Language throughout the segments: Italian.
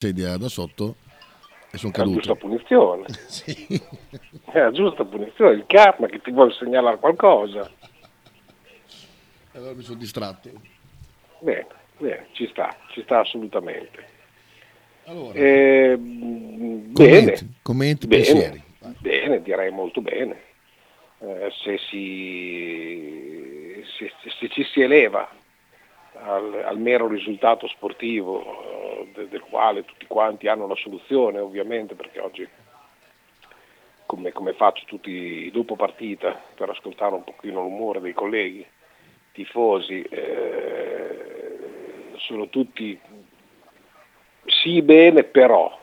sedia da sotto e sono È la giusta caduto. punizione. Sì. È la giusta punizione, il karma che ti vuole segnalare qualcosa. Allora mi sono distratto. Bene, bene, ci sta, ci sta assolutamente. Allora, Eh, bene, commenti, commenti, bene, pensieri. bene, direi molto bene. Eh, se, si, se, se ci si eleva al, al mero risultato sportivo, eh, de- del quale tutti quanti hanno una soluzione, ovviamente, perché oggi, come, come faccio tutti dopo partita, per ascoltare un pochino l'umore dei colleghi tifosi, eh, sono tutti sì bene, però.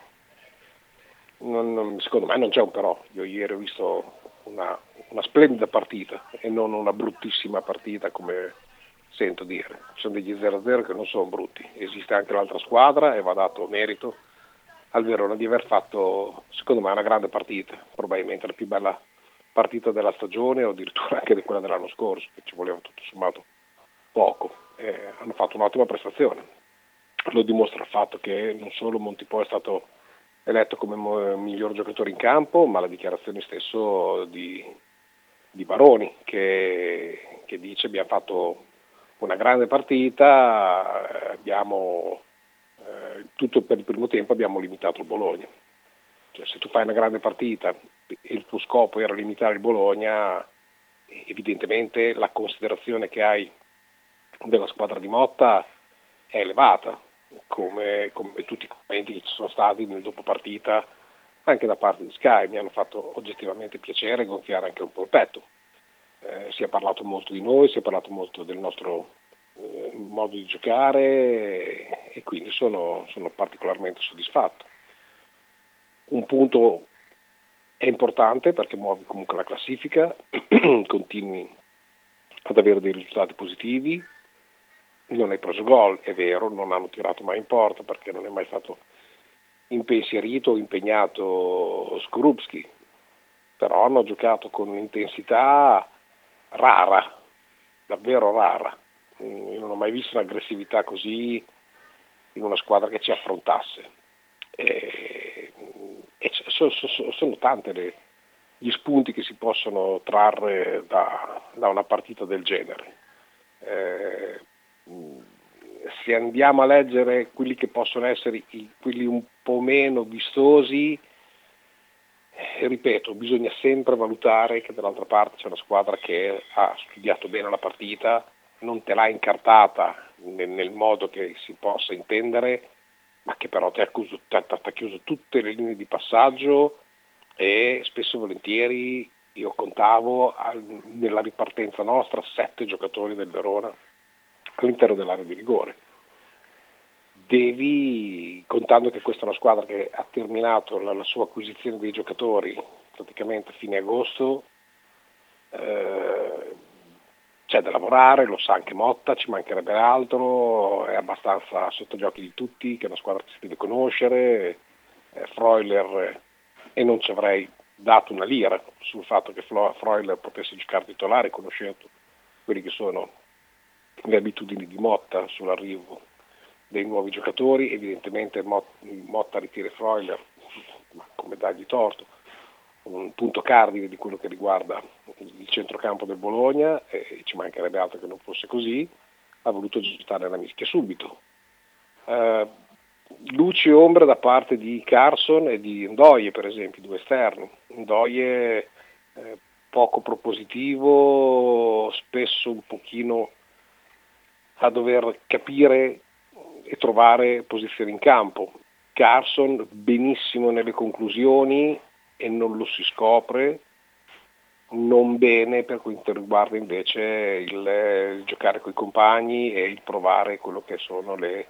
Non- non- secondo me non c'è un però. Io ieri ho visto una, una splendida partita e non una bruttissima partita come sento dire. Ci sono degli 0-0 che non sono brutti. Esiste anche l'altra squadra e va dato merito al Verona di aver fatto, secondo me, una grande partita, probabilmente la più bella partita della stagione o addirittura anche di quella dell'anno scorso, che ci voleva tutto sommato poco. Eh, hanno fatto un'ottima prestazione. Lo dimostra il fatto che non solo Montipò è stato eletto come miglior giocatore in campo, ma la dichiarazione stesso di, di Baroni che, che dice abbiamo fatto una grande partita, eh, abbiamo eh, tutto per il primo tempo abbiamo limitato il Bologna. Cioè, se tu fai una grande partita e il tuo scopo era limitare il Bologna, evidentemente la considerazione che hai della squadra di Motta è elevata, come, come tutti i commenti che ci sono stati nel dopo partita anche da parte di Sky mi hanno fatto oggettivamente piacere gonfiare anche un po' il petto. Eh, si è parlato molto di noi, si è parlato molto del nostro eh, modo di giocare e, quindi sono, sono particolarmente soddisfatto. Un punto è importante perché muovi comunque la classifica, continui ad avere dei risultati positivi, non hai preso gol, è vero, non hanno tirato mai in porta perché non è mai stato impensierito o impegnato Skorupski, però hanno giocato con un'intensità rara, davvero rara. Mm, Io non ho mai visto un'aggressività così in una squadra che ci affrontasse. E, e c- so- so- so- sono tante le- gli spunti che si possono trarre da, da una partita del genere. Eh, mh, se andiamo a leggere quelli che possono essere i- quelli un po' meno vistosi, ripeto, bisogna sempre valutare che dall'altra parte c'è una squadra che ha studiato bene la partita, non te l'ha incartata nel, nel modo che si possa intendere, ma che però ti ha chiuso, ti ha- ti ha chiuso tutte le linee di passaggio e spesso e volentieri io contavo nella ripartenza nostra sette giocatori del Verona all'interno dell'area di rigore. Devi, contando che questa è una squadra che ha terminato la, la sua acquisizione dei giocatori praticamente a fine agosto, eh, c'è da lavorare, lo sa anche Motta, ci mancherebbe altro, è abbastanza sotto gli occhi di tutti, che è una squadra che si deve conoscere, eh, Freuler, e non ci avrei dato una lira sul fatto che Freuler potesse giocare titolare, conoscendo quelli che sono le abitudini di Motta sull'arrivo dei nuovi giocatori, evidentemente Mot- Motta ritira Freuler, ma come dargli torto, un punto cardine di quello che riguarda il centrocampo del Bologna, e ci mancherebbe altro che non fosse così, ha voluto gettare la mischia subito. Eh, luci e ombre da parte di Carson e di Ndoye, per esempio, due esterni. Ndoye eh, poco propositivo, spesso un pochino a dover capire e trovare posizioni in campo. Carson benissimo nelle conclusioni e non lo si scopre, non bene per quanto riguarda invece il, il giocare con i compagni e il provare quello che sono le,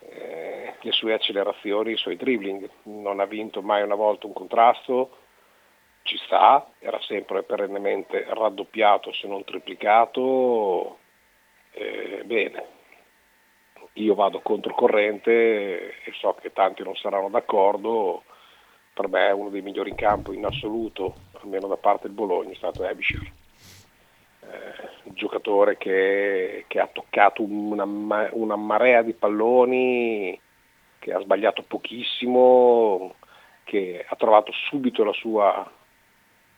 eh, le sue accelerazioni, i suoi dribbling. Non ha vinto mai una volta un contrasto, ci sta, era sempre perennemente raddoppiato se non triplicato, eh, bene. Io vado controcorrente e so che tanti non saranno d'accordo, per me uno dei migliori in campo in assoluto, almeno da parte del Bologna, è stato Ebischer. Eh, un giocatore che, che ha toccato una, una marea di palloni che ha sbagliato pochissimo, che ha trovato subito la sua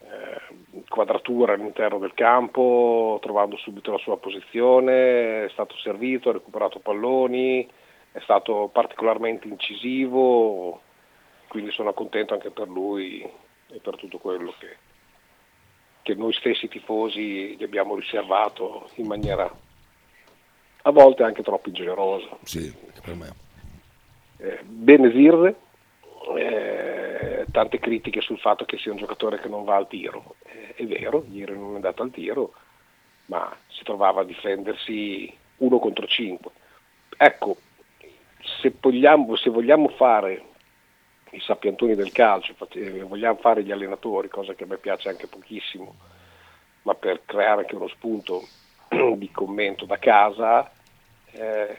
eh, quadratura all'interno del campo, trovando subito la sua posizione, è stato servito, ha recuperato palloni, è stato particolarmente incisivo, quindi sono contento anche per lui e per tutto quello che, che noi stessi tifosi gli abbiamo riservato in maniera a volte anche troppo ingenerosa. Sì, per me. Eh, bene Zirze, eh, tante critiche sul fatto che sia un giocatore che non va al tiro. Eh, è vero, ieri non è andato al tiro, ma si trovava a difendersi uno contro cinque. Ecco, se vogliamo, se vogliamo fare i sappiantoni del calcio, eh, vogliamo fare gli allenatori, cosa che a me piace anche pochissimo, ma per creare anche uno spunto di commento da casa, eh,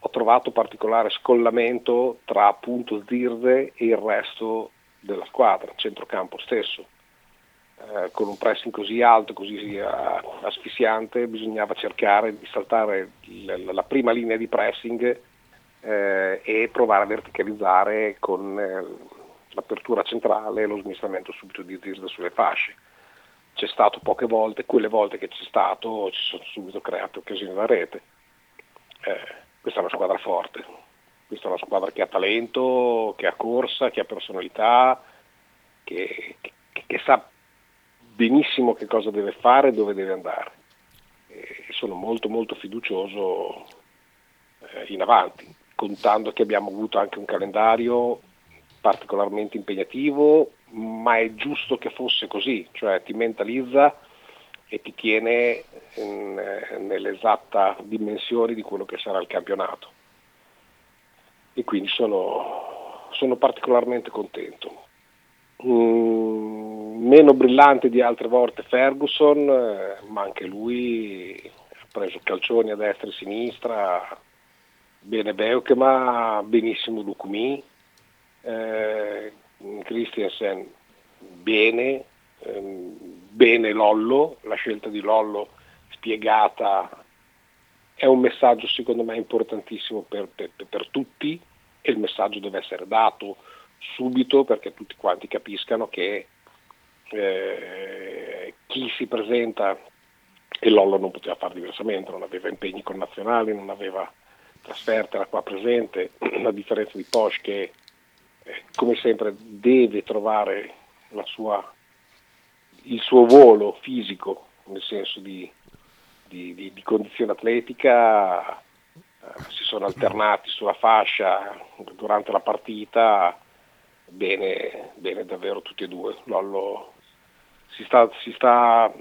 ho trovato particolare scollamento tra appunto Zirze e il resto della squadra, centrocampo stesso. Eh, con un pressing così alto, così uh, asfissiante, bisognava cercare di saltare la, la prima linea di pressing eh, e provare a verticalizzare con eh, l'apertura centrale e lo smistamento subito di Zirze sulle fasce. C'è stato poche volte, quelle volte che c'è stato ci sono subito create occasioni da rete. Eh, questa è una squadra forte, questa è una squadra che ha talento, che ha corsa, che ha personalità, che, che, che sa benissimo che cosa deve fare e dove deve andare. E sono molto molto fiducioso eh, in avanti, contando che abbiamo avuto anche un calendario particolarmente impegnativo, ma è giusto che fosse così, cioè ti mentalizza e ti tiene in, eh, nell'esatta dimensione di quello che sarà il campionato. E quindi sono, sono particolarmente contento. Mm, meno brillante di altre volte Ferguson, eh, ma anche lui ha preso calcioni a destra e a sinistra, bene Beukema, benissimo Lukumi, eh, Christiansen bene, ehm, bene Lollo, la scelta di Lollo spiegata è un messaggio secondo me importantissimo per, per, per tutti e il messaggio deve essere dato subito perché tutti quanti capiscano che eh, chi si presenta e Lollo non poteva fare diversamente, non aveva impegni con nazionali, non aveva trasferte, era qua presente, a differenza di Posch che eh, come sempre deve trovare sua, il suo volo fisico, nel senso di, di, di, di condizione atletica, eh, si sono alternati sulla fascia durante la partita, bene, bene davvero tutti e due. Lollo si sta, si sta,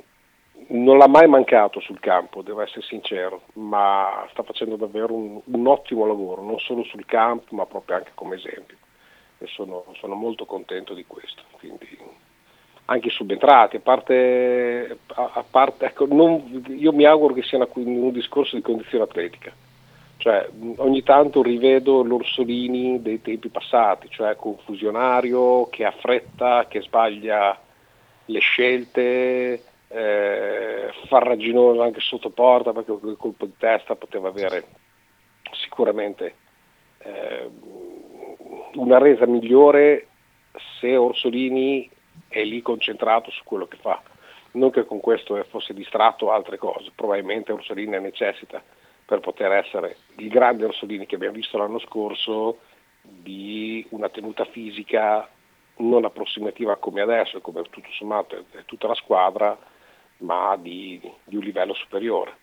non l'ha mai mancato sul campo, devo essere sincero, ma sta facendo davvero un, un ottimo lavoro, non solo sul campo, ma proprio anche come esempio. E sono, sono molto contento di questo. Quindi, anche subentrati, a parte, a parte ecco, non, io mi auguro che sia una, un discorso di condizione atletica, cioè ogni tanto rivedo l'Orsolini dei tempi passati, cioè confusionario, che ha fretta, che sbaglia le scelte, eh, farraginoso anche sotto porta perché quel colpo di testa poteva avere sicuramente eh, una resa migliore se Orsolini è lì concentrato su quello che fa. Non che con questo fosse distratto altre cose, probabilmente Orsolini ne necessita per poter essere il grande Orsolini che abbiamo visto l'anno scorso di una tenuta fisica non approssimativa come adesso, come tutto sommato è tutta la squadra, ma di, di un livello superiore.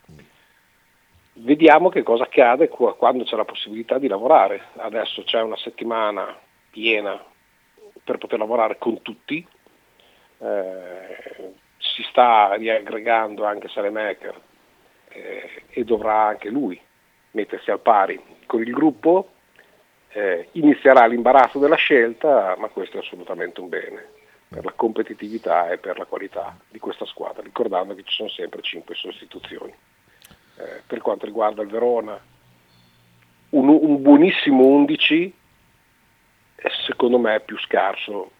Vediamo che cosa accade quando c'è la possibilità di lavorare. Adesso c'è una settimana piena per poter lavorare con tutti, eh, si sta riaggregando anche Salemaker eh, e dovrà anche lui mettersi al pari con il gruppo, eh, inizierà l'imbarazzo della scelta, ma questo è assolutamente un bene per la competitività e per la qualità di questa squadra, ricordando che ci sono sempre cinque sostituzioni. Eh, per quanto riguarda il Verona, un, un buonissimo 11, secondo me è più scarso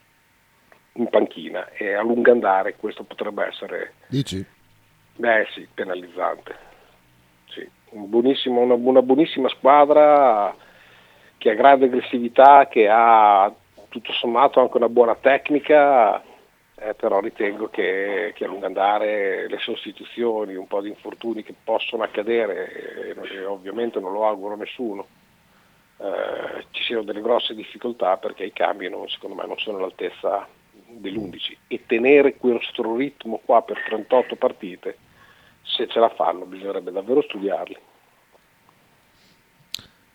in panchina e a lungo andare questo potrebbe essere Dici? Beh sì, penalizzante. Sì. Un una, una, buonissima squadra che ha grande aggressività, che ha tutto sommato anche una buona tecnica, eh, però ritengo che, che, a lungo andare le sostituzioni, un po' di infortuni che possono accadere, e, ovviamente non lo auguro a nessuno, eh, ci siano delle grosse difficoltà perché i cambi non, secondo me non sono all'altezza dell'11 e tenere questo ritmo qua per 38 partite, se ce la fanno bisognerebbe davvero studiarli.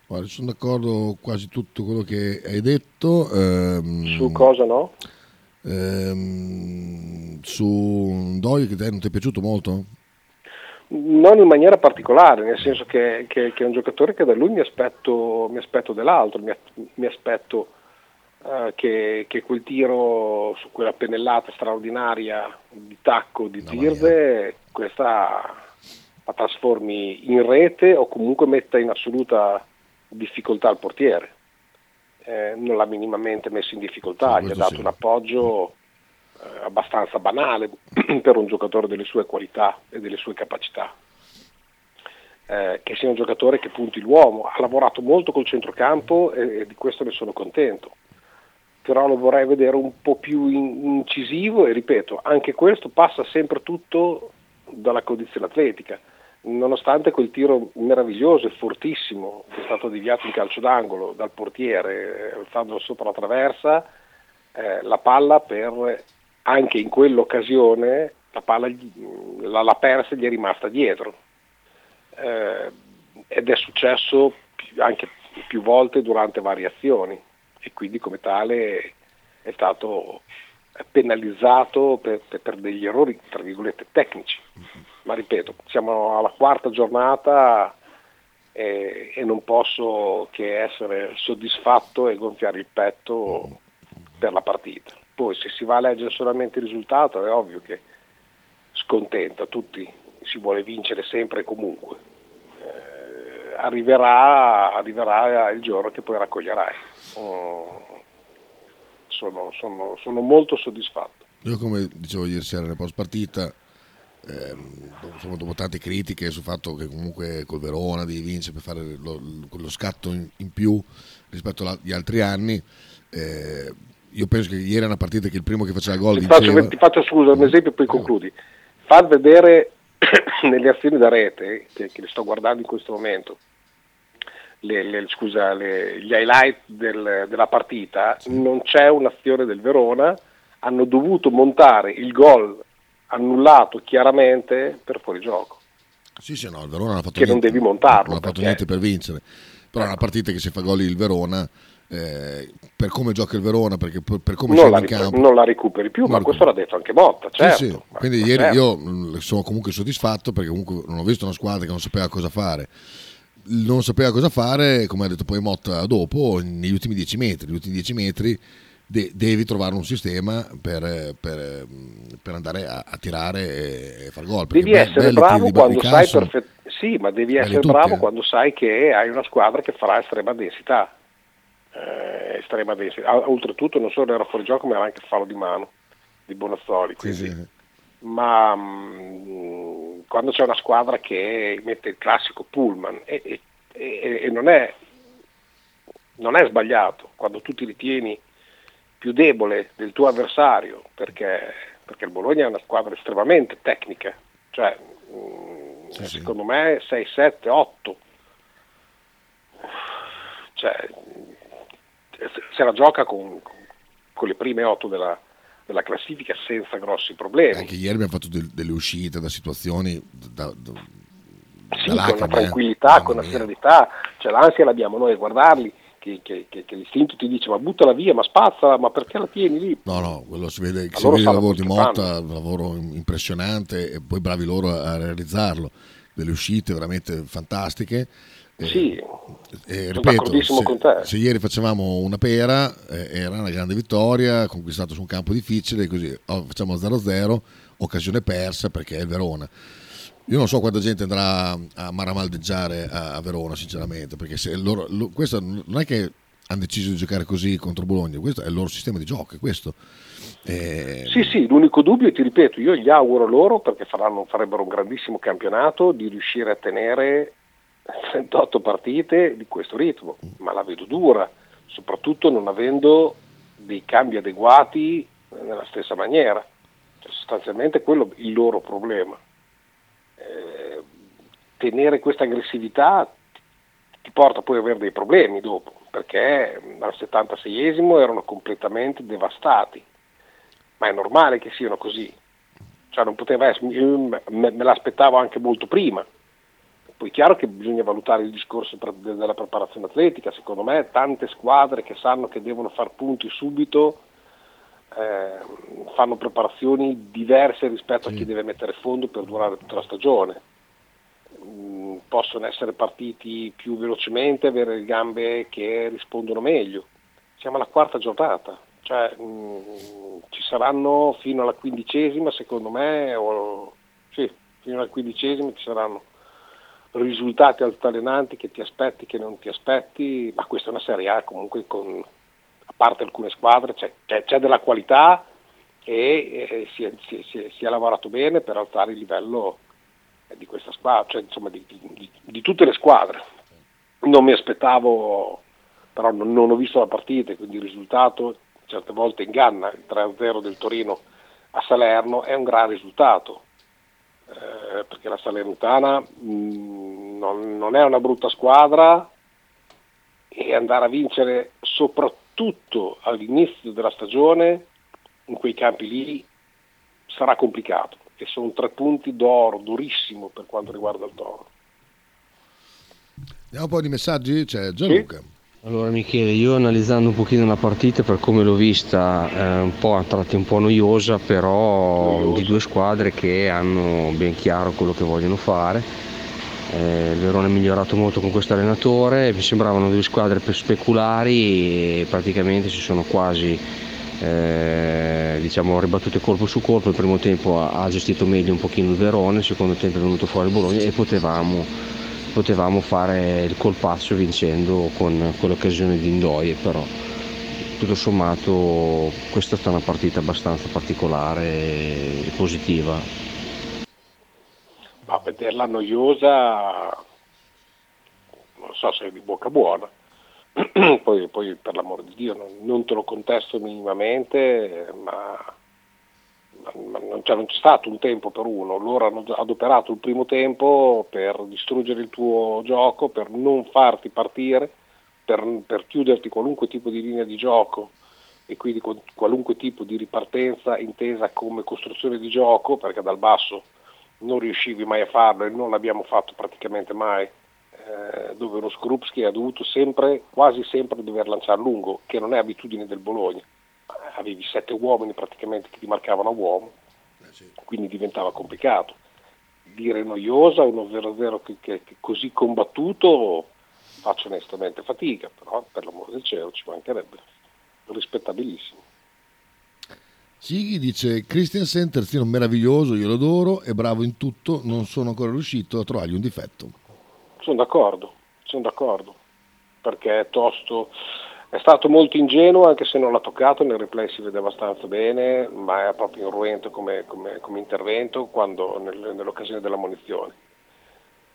Guarda, sono d'accordo quasi tutto quello che hai detto. Ehm, Su cosa no? Ehm, su Doi che te non ti è piaciuto molto? Non in maniera particolare, nel senso che, che, che, è un giocatore che da lui mi aspetto, mi aspetto dell'altro, mi, mi aspetto uh, che, che, quel tiro su quella pennellata straordinaria di tacco di Tirde, questa la trasformi in rete o comunque metta in assoluta difficoltà il portiere. Eh, non l'ha minimamente messo in difficoltà, gli ha dato sì. un appoggio eh, abbastanza banale per un giocatore delle sue qualità e delle sue capacità. Eh, che sia un giocatore che punti l'uomo, ha lavorato molto col centrocampo e, e, di questo ne sono contento, però lo vorrei vedere un po' più in, incisivo e ripeto, anche questo passa sempre tutto dalla condizione atletica nonostante quel tiro meraviglioso e fortissimo che è stato deviato in calcio d'angolo dal portiere alzandolo sopra la traversa, eh, la palla per, anche in quell'occasione la palla la, la persa gli è rimasta dietro. Eh, ed è successo anche più volte durante varie azioni e quindi come tale è stato penalizzato per, per degli errori tra virgolette tecnici ma ripeto, siamo alla quarta giornata e, e, non posso che essere soddisfatto e gonfiare il petto per la partita. Poi se si va a leggere solamente il risultato è ovvio che scontenta tutti, si vuole vincere sempre e comunque. Eh, arriverà, arriverà, il giorno che poi raccoglierai. Oh, sono, sono, sono molto soddisfatto. Io come dicevo ieri sera nella post partita eh, insomma, dopo tante critiche sul fatto che comunque col Verona devi vincere per fare lo, lo scatto in, in, più rispetto agli altri anni. Eh, io penso che ieri è una partita che il primo che faceva gol ti faccio, ti faccio scusa un esempio e poi concludi. Far vedere nelle azioni da rete, che, che le sto guardando in questo momento, le, le, scusa, le, gli highlight del, della partita, non c'è un'azione del Verona, hanno dovuto montare il gol annullato chiaramente per fuorigioco. Sì, sì, no, il Verona non ha fatto che niente, non devi montarlo. Non ha fatto niente per vincere. Però è una partita che se fa gol il Verona, eh, per come gioca il Verona, perché per, per come non la, in campo... Non la recuperi più, ma questo l'ha detto anche Motta, certo. Sì, sì. Quindi ieri certo. io mm, sono comunque soddisfatto perché comunque non ho visto una squadra che non sapeva cosa fare. Non sapeva cosa fare, come ha detto poi Motta dopo, negli ultimi dieci metri. Gli ultimi dieci metri de- devi trovare un sistema per, per, per andare a, a, tirare e far gol. Devi essere bravo quando sai perfettamente. Sì, ma devi essere tutte. bravo quando sai che hai una squadra che farà estrema densità. Eh, estrema densità. Oltretutto non solo era fuori gioco, ma era anche fallo di mano di Bonazzoli. Quindi, sì, sì. Ma mh, mm, quando c'è una squadra che mette il classico pullman e, e, e, e non, è, non è sbagliato, quando tu ti ritieni più debole del tuo avversario, perché, perché il Bologna è una squadra estremamente tecnica, cioè mh, sì, secondo sì. me 6, 7, 8. Cioè, se la gioca con, con le prime 8 della, della classifica senza grossi problemi. Anche ieri abbiamo fatto del, delle uscite da situazioni da, da, sì, con una tranquillità, con una serenità, cioè l'ansia l'abbiamo noi a guardarli che, che, che, che, l'istinto ti dice ma buttala via, ma spazzala, ma perché la tieni lì? No, no, quello si vede, si vede il lavoro di Motta, un lavoro impressionante e poi bravi loro a realizzarlo, delle uscite veramente fantastiche. Sì, eh, ripeto, se, se, ieri facevamo una pera eh, era una grande vittoria, conquistato su un campo difficile, così oh, facciamo 0-0, occasione persa perché è Verona. Io non so quanta gente andrà a maramaldeggiare a, a Verona, sinceramente, perché se loro, lo, questo non è che hanno deciso di giocare così contro Bologna, questo è il loro sistema di gioco, è questo. Eh... Sì, sì, l'unico dubbio, ti ripeto, io gli auguro loro, perché faranno, farebbero un grandissimo campionato, di riuscire a tenere 38 partite di questo ritmo, ma la vedo dura, soprattutto non avendo dei cambi adeguati nella stessa maniera. Cioè, sostanzialmente quello è il loro problema. Eh, tenere questa aggressività ti porta poi ad avere dei problemi dopo, perché al 76esimo erano completamente devastati, ma è normale che siano così. Cioè non poteva essere, me, me l'aspettavo anche molto prima. Poi è chiaro che bisogna valutare il discorso della preparazione atletica, secondo me tante squadre che sanno che devono far punti subito eh, fanno preparazioni diverse rispetto sì. a chi deve mettere fondo per durare tutta la stagione. Mm, possono essere partiti più velocemente, avere le gambe che rispondono meglio. Siamo alla quarta giornata, cioè, mh, mm, ci saranno fino alla quindicesima, secondo me, o, sì, fino alla quindicesima ci saranno risultati altalenanti che ti aspetti, che non ti aspetti, ma questa è una Serie A comunque con, a parte alcune squadre, c'è, c'è, c'è della qualità e eh, si, è, si, si, si, è, lavorato bene per alzare il livello di questa squadra, cioè insomma di, di, di tutte le squadre. Non mi aspettavo, però non, non ho visto la partita, quindi il risultato certe volte inganna, il 3-0 del Torino a Salerno è un gran risultato, eh, perché la Salernitana mh, mm, non, non, è una brutta squadra e andare a vincere soprattutto all'inizio della stagione in quei campi lì sarà complicato e sono tre punti d'oro, durissimo per quanto riguarda il Toro. Andiamo un po' di messaggi, c'è Gianluca. Sì? Allora Michele, io analizzando un pochino la partita per come l'ho vista, eh, un po' a tratti un po' noiosa, però noiosa. di due squadre che hanno ben chiaro quello che vogliono fare. Eh, il Verona è migliorato molto con questo allenatore, mi sembravano due squadre più speculari e praticamente si sono quasi eh, diciamo, ribattute colpo su colpo. Il primo tempo ha, gestito meglio un pochino il Verona, il secondo tempo è venuto fuori il Bologna e potevamo potevamo fare il colpaccio vincendo con quell'occasione di Indoie, però tutto sommato questa è stata una partita abbastanza particolare e positiva. Ma vederla noiosa, non so se è di bocca buona, poi, poi, per l'amor di Dio non, non te lo contesto minimamente, ma non, cioè non c'è stato un tempo per uno, loro hanno adoperato il primo tempo per distruggere il tuo gioco, per non farti partire, per, per chiuderti qualunque tipo di linea di gioco e quindi qualunque tipo di ripartenza intesa come costruzione di gioco, perché dal basso non riuscivi mai a farlo e non l'abbiamo fatto praticamente mai, eh, dove lo Skrupski ha dovuto sempre, quasi sempre dover lanciare lungo, che non è abitudine del Bologna avevi sette uomini praticamente che ti marcavano a uomo, eh, quindi diventava complicato. Dire noiosa, uno 0-0 che, che, che così combattuto faccio onestamente fatica, però per l'amore del cielo ci mancherebbe, rispettabilissimo. Sighi dice Christiansen terzino meraviglioso, io lo adoro, è bravo in tutto, non sono ancora riuscito a trovargli un difetto. Sono d'accordo, sono d'accordo, perché è tosto, è stato molto ingenuo anche se non l'ha toccato, nel replay si vede abbastanza bene, ma è proprio irruento come, come, come intervento quando, nel, nell'occasione della munizione.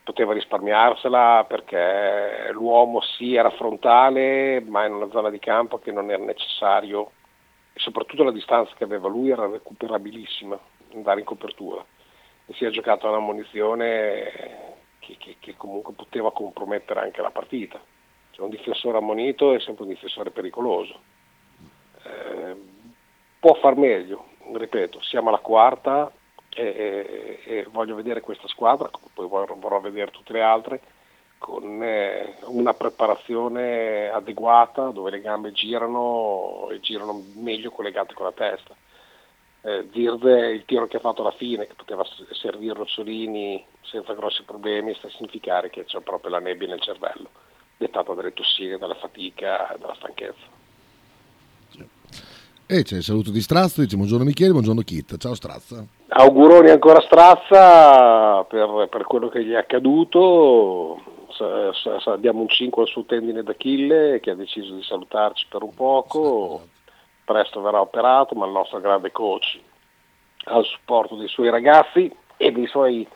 Poteva risparmiarsela perché l'uomo sì era frontale, ma in una zona di campo che non era necessario, e soprattutto la distanza che aveva lui era recuperabilissima, andare in copertura. E si è giocato una munizione che, che, che comunque poteva compromettere anche la partita cioè un difensore ammonito è sempre un difensore pericoloso. Eh, può far meglio, ripeto, siamo alla quarta e, e, e voglio vedere questa squadra, poi vorrò, vorrò vedere tutte le altre, con eh, una preparazione adeguata dove le gambe girano e girano meglio collegate con la testa. Eh, Zirde, il tiro che ha fatto alla fine, che poteva servire Rossolini senza grossi problemi, sta a significare che c'è proprio la nebbia nel cervello dettata dalle tossine, dalla fatica, dalla stanchezza. E c'è il saluto di Strazza, dice buongiorno Michele, buongiorno Kit, ciao Strazza. Auguroni ancora Strazza per, per quello che gli è accaduto, abbiamo un 5 al suo tendine d'Achille che ha deciso di salutarci per un poco, presto verrà operato, ma il nostro grande coach ha il supporto dei suoi ragazzi e dei suoi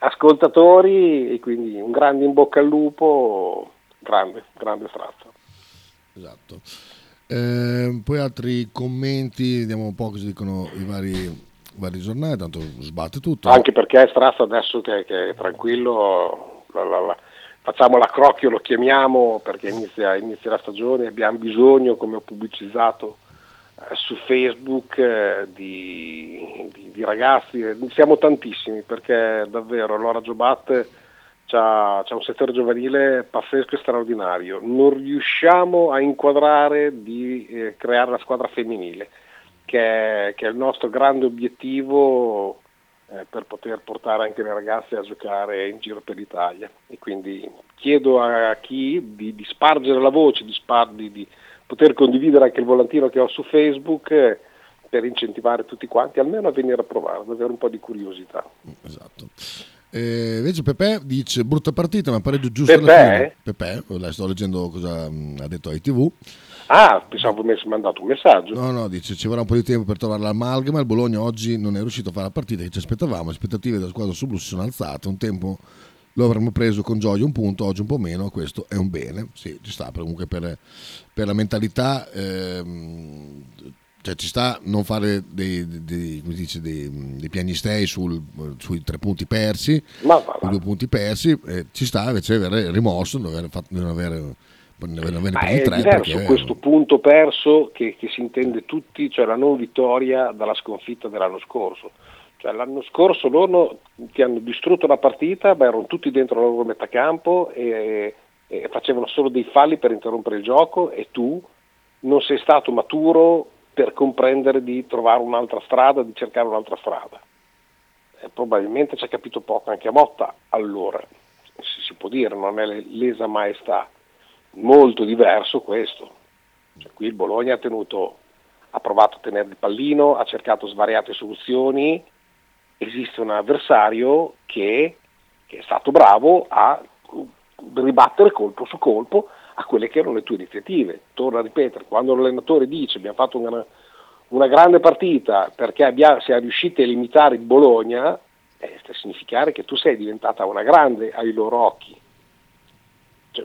ascoltatori e quindi un grande in bocca al lupo, grande, grande fratto. Esatto. Eh, poi altri commenti, vediamo un po' cosa dicono i vari, vari giornali, tanto sbatte tutto. Anche perché Strazza adesso che, che, è tranquillo, la, la, la, facciamo l'accrocchio, lo chiamiamo perché inizia, inizia la stagione, abbiamo bisogno, come ho pubblicizzato, eh, su Facebook eh, di, di, di, ragazzi, siamo tantissimi perché davvero Laura Giobat c'ha, un settore giovanile pazzesco e straordinario, non riusciamo a inquadrare di eh, creare la squadra femminile che è, che è il nostro grande obiettivo eh, per poter portare anche le ragazze a giocare in giro per l'Italia e quindi chiedo a chi di, di spargere la voce, di, spar- di poter condividere anche il volantino che ho su Facebook eh, per incentivare tutti quanti almeno a venire a provare, ad avere un po' di curiosità. Esatto. Eh, invece Pepe dice brutta partita ma pareggio giusto Pepe? Pepe, sto leggendo cosa mh, ha detto ai TV. Ah, pensavo avesse mandato un messaggio. No, no, dice ci vorrà un po' di tempo per trovare l'amalgama. Il Bologna oggi non è riuscito a fare la partita che ci aspettavamo. Le aspettative della squadra su blu si sono alzate. Un tempo lo avremmo preso con gioia un punto, oggi un po' meno, questo è un bene, sì, ci sta, comunque per, per la mentalità, ehm, cioè ci sta non fare dei, dei, dice, dei, dei piagnistei sul, sui tre punti persi, ma, ma, due punti persi, eh, ci sta invece avere rimosso, non avere, fatto, non avere ma è tre diverso perché... questo punto perso che, che, si intende tutti, cioè la non vittoria dalla sconfitta dell'anno scorso. Cioè, l'anno scorso loro ti hanno distrutto la partita, ma erano tutti dentro la loro metà campo e, e facevano solo dei falli per interrompere il gioco e tu non sei stato maturo per comprendere di trovare un'altra strada, di cercare un'altra strada. E probabilmente ci ha capito poco anche a Motta allora, si, si può dire, non è lesa maestà. Molto diverso questo. Cioè, qui il Bologna ha, tenuto, ha provato a tenere il pallino, ha cercato svariate soluzioni esiste un avversario che, che è stato bravo a ribattere colpo su colpo a quelle che erano le tue iniziative. Torno a ripetere, quando l'allenatore dice abbiamo fatto una, una grande partita perché abbiamo, siamo riusciti a limitare il Bologna, eh, sta a significare che tu sei diventata una grande ai loro occhi. Cioè,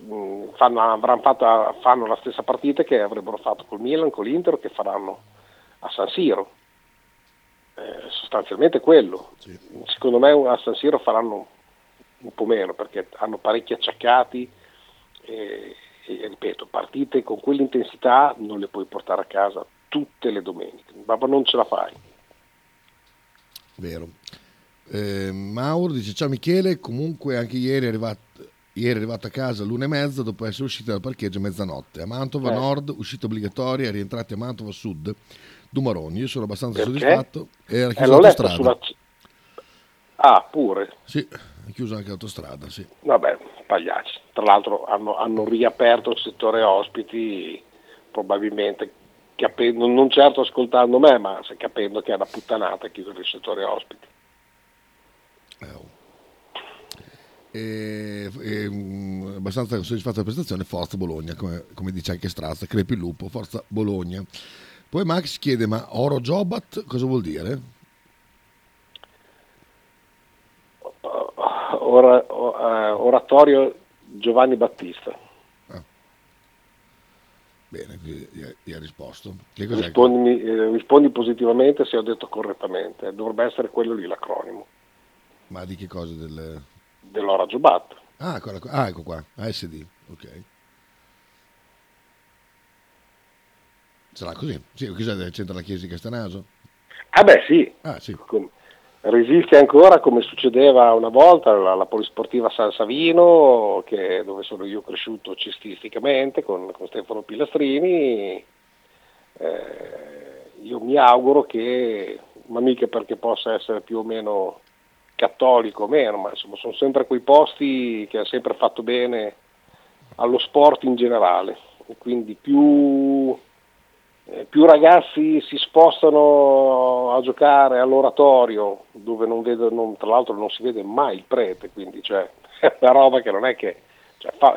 fanno, fatto, fanno la stessa partita che avrebbero fatto col Milan, con l'Inter, che faranno a San Siro eh, sostanzialmente quello. Sì. Secondo me a San Siro faranno un po' meno perché hanno parecchi acciaccati e, e, ripeto, partite con quell'intensità non le puoi portare a casa tutte le domeniche, ma non ce la fai. Vero. Eh, Mauro dice ciao Michele, comunque anche ieri è arrivato, ieri è arrivato a casa all'una e mezza dopo essere uscito dal parcheggio a mezzanotte. A Mantova eh. Nord, uscita obbligatoria, rientrati a Mantova Sud Dumaroni. Io sono abbastanza Perché? soddisfatto. Era chiuso eh, l'autostrada. Sulla... Ah, pure? Sì, è chiusa anche l'autostrada, sì. Vabbè, pagliacci. Tra l'altro hanno, hanno riaperto il settore ospiti, probabilmente capendo, non certo ascoltando me, ma capendo che è una puttanata chiudere il settore ospiti. Eh, oh. E, e, um, abbastanza soddisfatto della prestazione, forza Bologna, come, come dice anche Strazza, crepi il lupo, forza Bologna. Poi Max chiede, ma Oro Jobat cosa vuol dire? Ora, uh, oratorio Giovanni Battista. Ah. Bene, gli ha risposto. Rispondi, eh, rispondi, positivamente se ho detto correttamente. Dovrebbe essere quello lì l'acronimo. Ma di che cosa? Del... Dell'Ora Jobat. Ah, ah, ecco qua, ASD, ok. Sarà così. Sì, cosa c'entra la chiesa di Castanaso? Ah beh sì. Ah, sì. Resiste ancora come succedeva una volta alla, Polisportiva San Savino, che, dove sono io cresciuto cestisticamente con, con Stefano Pilastrini. Eh, io mi auguro che, ma mica perché possa essere più o meno cattolico o meno, ma insomma sono sempre quei posti che ha sempre fatto bene allo sport in generale. Quindi più eh, più ragazzi si spostano a giocare all'oratorio, dove non vedo, non, tra l'altro non si vede mai il prete, quindi cioè, è una roba che non è che... Cioè, fa,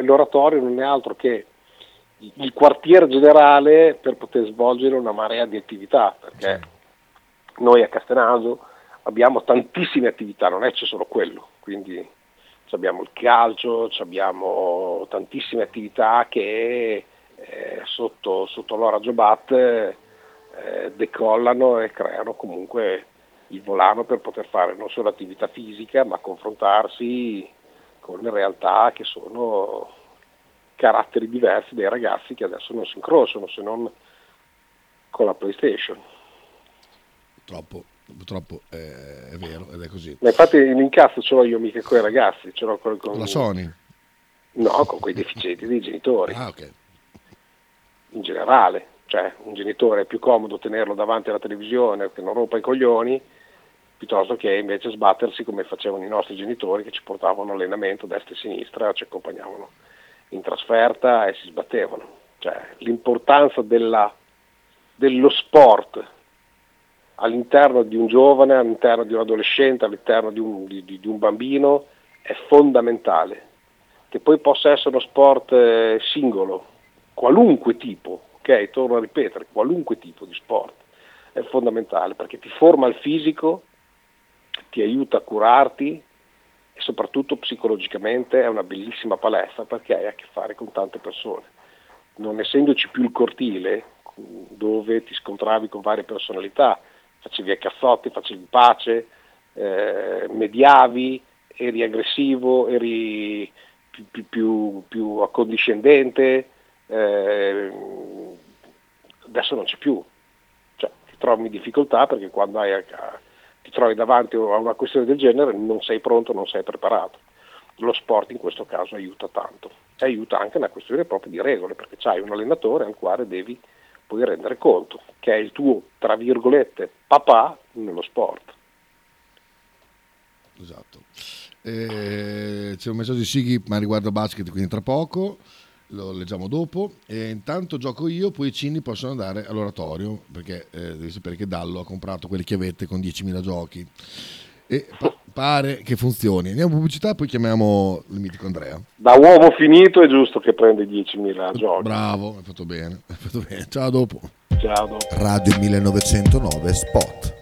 l'oratorio non è altro che il quartier generale per poter svolgere una marea di attività, perché noi a Castenaso abbiamo tantissime attività, non è c'è solo quello, quindi abbiamo il calcio, abbiamo tantissime attività che eh, sotto, sotto l'ora Jobat eh, decollano e creano comunque il volano per poter fare non solo attività fisica ma confrontarsi con realtà che sono caratteri diversi dei ragazzi che adesso non si incrociano se non con la PlayStation. Purtroppo, purtroppo è, è vero ed è così. Ma infatti l'incazzo ce l'ho io mica con i ragazzi, ce l'ho con, con la Sony. No, con quei deficienti dei genitori. Ah, ok. Generale, cioè un genitore è più comodo tenerlo davanti alla televisione che non rompa i coglioni piuttosto che invece sbattersi come facevano i nostri genitori che ci portavano allenamento destra e sinistra, ci accompagnavano in trasferta e si sbattevano. Cioè, l'importanza della, dello sport all'interno di un giovane, all'interno di un adolescente, all'interno di un, di, di un bambino è fondamentale. Che poi possa essere uno sport eh, singolo, qualunque tipo, ok? Torno a ripetere, qualunque tipo di sport è fondamentale perché ti forma il fisico, ti aiuta a curarti e soprattutto psicologicamente è una bellissima palestra perché hai a che fare con tante persone. Non essendoci più il cortile dove ti scontravi con varie personalità, facevi a cazzotti, facevi pace, eh, mediavi, eri aggressivo, eri più, più, più, accondiscendente, eh, adesso non c'è più. Cioè, ti trovi in difficoltà perché quando hai a, ti trovi davanti a una questione del genere non sei pronto, non sei preparato. Lo sport in questo caso aiuta tanto e aiuta anche una questione proprio di regole, perché c'hai un allenatore al quale devi poi rendere conto, che è il tuo, tra virgolette, papà nello sport. Esatto. Eh, c'è un messaggio di Sighi, ma riguarda basket, quindi tra poco lo leggiamo dopo. E intanto gioco io, poi i cini possono andare all'oratorio, perché eh, devi sapere che Dallo ha comprato quelle chiavette con 10.000 giochi. E pa- pare che funzioni. Andiamo a pubblicità, poi chiamiamo il mitico Andrea. Da uomo finito è giusto che prende 10.000 giochi. Bravo, hai fatto bene. Hai fatto bene. Ciao dopo. Ciao dopo. Radio 1909 Spot.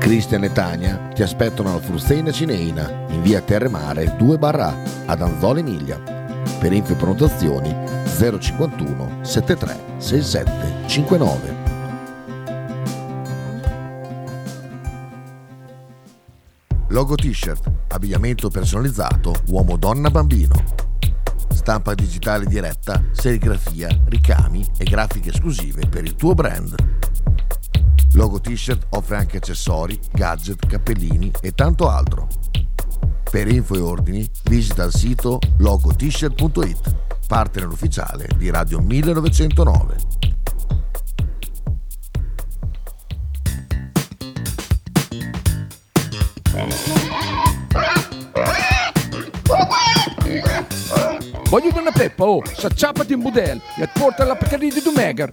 Cristian e Tania ti aspettano alla Frusteina Cineina in via Terremare 2 barra ad Anzola Emilia. Per info e prenotazioni 051 73 67 59. Logo t-shirt, abbigliamento personalizzato uomo donna bambino. Stampa digitale diretta, serigrafia, ricami e grafiche esclusive per il tuo brand. Logo T-shirt offre anche accessori, gadget, cappellini e tanto altro. Per info e ordini visita il sito logotshirt.it, partner ufficiale di Radio 1909. Voglio una peppa, oh, s'acciappati in budel e porta la Pcaridi di Dumegar.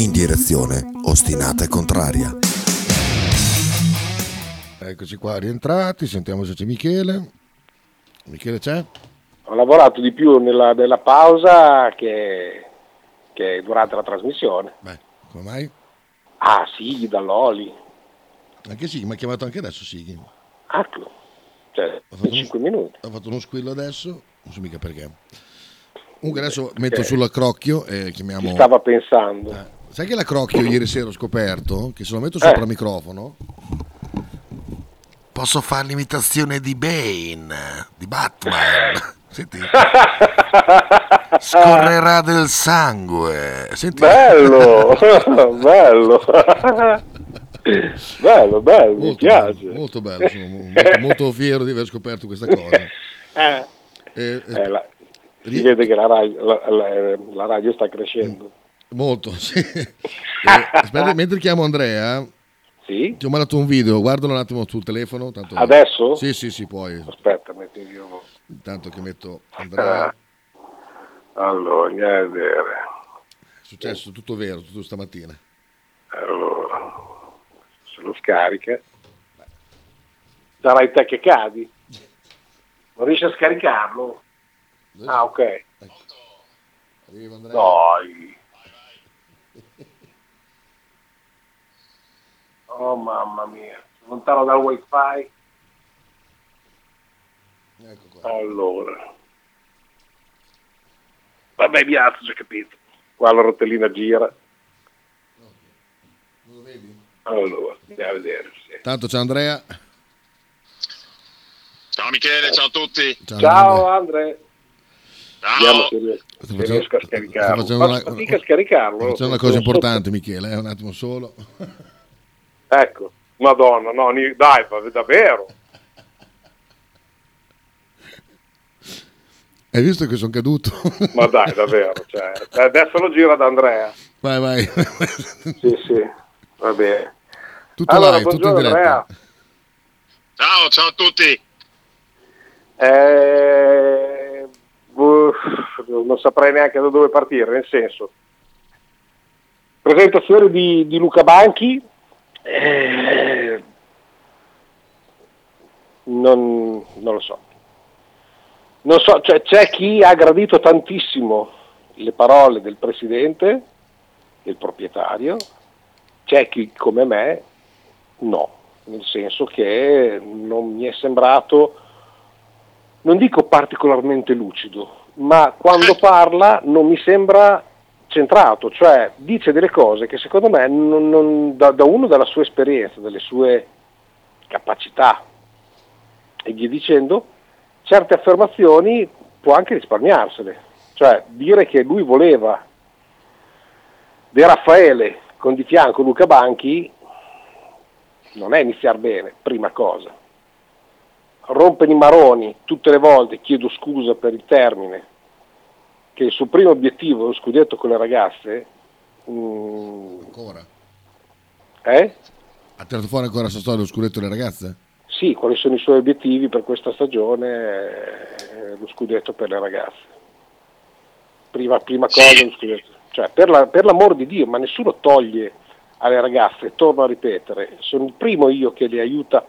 In direzione ostinata e contraria. Eccoci qua rientrati, sentiamo se c'è Michele. Michele c'è? Ho lavorato di più nella, nella pausa che, che, durante la trasmissione. Beh, come mai? Ah, Sighi dall'Oli. Anche Sighi, mi ha chiamato anche adesso Sighi. Ah, cioè, 5 un, minuti. Ho fatto uno squillo adesso, non so mica perché. Comunque adesso metto sull'accrocchio e chiamiamo... Ci stava pensando. Eh, sai che l'accrocchio ieri sera ho scoperto? Che se lo metto sopra eh. il microfono posso fare l'imitazione di Bane, di Batman. Senti. Scorrerà del sangue. Senti. Bello, bello. bello, bello, molto mi piace. Bello, molto bello, sono molto, molto, fiero di aver scoperto questa cosa. Eh. Eh, eh, la, si vede che la radio, la, la, la radio sta crescendo. Molto, sì. Eh, aspetta, mentre chiamo Andrea, sì? Ti ho mandato un video, guardalo un attimo sul telefono. Tanto... Adesso? Sì, sì, sì, puoi. Aspetta, metti io. Intanto che metto Andrea. Ah. Allora, andiamo a vedere. È successo tutto vero, tutto stamattina. Allora, se lo scarica. Sarai te che cadi. Non riesci a scaricarlo? Ah, ok. Ecco. Arriva Andrea. Dai. Oh mamma mia, lontano dal wifi. Ecco qua. Allora. Vabbè, mi alzo, già capito. Qua la rotellina gira. Non lo vedi? Allora, andiamo a vedere. Sì. Tanto c'è Andrea. Ciao Michele, ciao a tutti. Ciao, ciao Andrea. Ciao. Vediamo se riesco, se riesco a scaricarlo. Faccio una, fatica a scaricarlo. Facciamo una cosa importante, Michele, eh, un attimo solo. Ecco, madonna, no, dai, davvero. Hai visto che sono caduto? Ma dai, davvero, cioè, adesso lo gira ad Andrea. Vai, vai. sì, sì, va bene. Tutto allora, live, tutto in diretta. Andrea. Ciao, ciao a tutti. Eh, uff, non saprei neanche da dove partire, nel senso. Presentazione di, di Luca Banchi, eh, non, non, lo so. Non so, cioè, c'è chi ha gradito tantissimo le parole del presidente, del proprietario, c'è chi come me no, nel senso che non mi è sembrato, non dico particolarmente lucido, ma quando parla non mi sembra centrato, cioè dice delle cose che secondo me non, non, da, da, uno dalla sua esperienza, dalle sue capacità e via dicendo, certe affermazioni può anche risparmiarsele. Cioè dire che lui voleva De Raffaele con di fianco Luca Banchi non è iniziare bene, prima cosa. Rompere i maroni tutte le volte, chiedo scusa per il termine, che il suo primo obiettivo, lo scudetto con le ragazze... Mm, ancora? Eh? Ha tirato fuori ancora la storia dello scudetto delle ragazze? Sì, quali sono i suoi obiettivi per questa stagione, eh, lo scudetto per le ragazze. Prima, prima cosa lo scudetto. Cioè, per, la, per l'amor di Dio, ma nessuno toglie alle ragazze, torno a ripetere, sono il primo io che le aiuta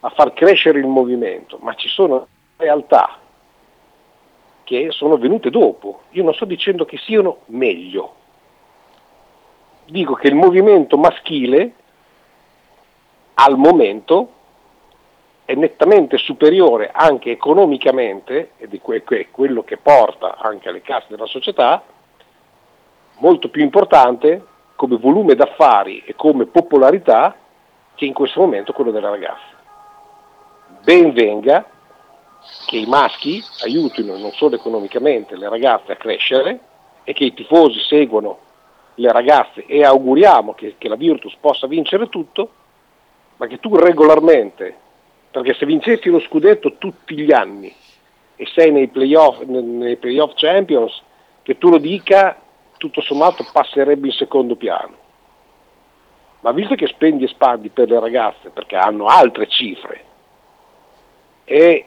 a far crescere il movimento, ma ci sono realtà che sono venute dopo. Io non sto dicendo che siano meglio. Dico che il movimento maschile al momento è nettamente superiore anche economicamente, ed è quello che porta anche alle casse della società, molto più importante come volume d'affari e come popolarità che in questo momento quello delle ragazze. Ben venga che i maschi aiutino non solo economicamente le ragazze a crescere e che i tifosi seguano le ragazze e auguriamo che, che la Virtus possa vincere tutto, ma che tu regolarmente, perché se vincessi lo scudetto tutti gli anni e sei nei playoff, nei playoff champions, che tu lo dica, tutto sommato passerebbe in secondo piano. Ma visto che spendi e spandi per le ragazze, perché hanno altre cifre, e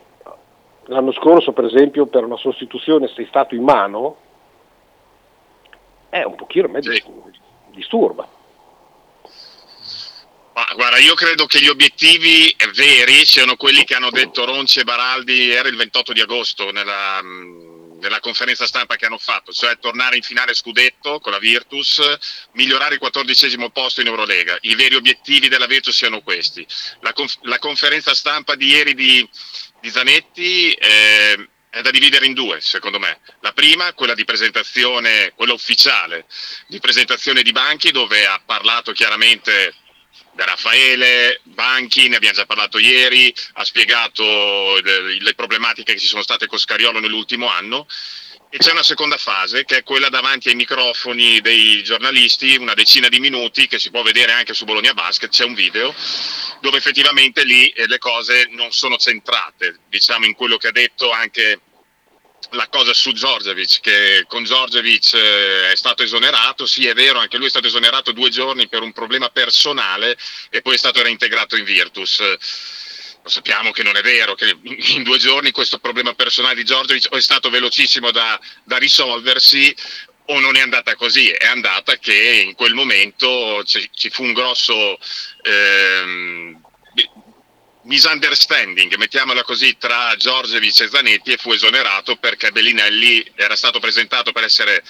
l'anno scorso per esempio per una sostituzione sei stato in mano, è un pochino a me sì. disturba. Ma guarda, io credo che gli obiettivi veri siano quelli che hanno detto Ronci e Baraldi, era il 28 di agosto nella, nella conferenza stampa che hanno fatto, cioè tornare in finale scudetto con la Virtus, migliorare il quattordicesimo posto in Eurolega. I veri obiettivi della Virtus siano questi. La, conf- la conferenza stampa di ieri di, di Zanetti eh, è da dividere in due, secondo me. La prima, quella di presentazione, quella ufficiale, di presentazione di Banchi, dove ha parlato chiaramente da Raffaele Banchi, ne abbiamo già parlato ieri, ha spiegato le, le problematiche che ci sono state con Scariolo nell'ultimo anno e c'è una seconda fase che è quella davanti ai microfoni dei giornalisti, una decina di minuti che si può vedere anche su Bologna Basket, c'è un video dove effettivamente lì eh, le cose non sono centrate, diciamo in quello che ha detto anche la cosa su Giorgevic, che con Giorgevic eh, è stato esonerato, sì è vero, anche lui è stato esonerato due giorni per un problema personale e poi è stato reintegrato in Virtus lo sappiamo che non è vero, che in due giorni questo problema personale di Giorgiovic è stato velocissimo da, da risolversi o non è andata così, è andata che in quel momento ci, ci fu un grosso ehm, misunderstanding, mettiamola così, tra Giorgevic e Zanetti e fu esonerato perché Bellinelli era stato presentato per essere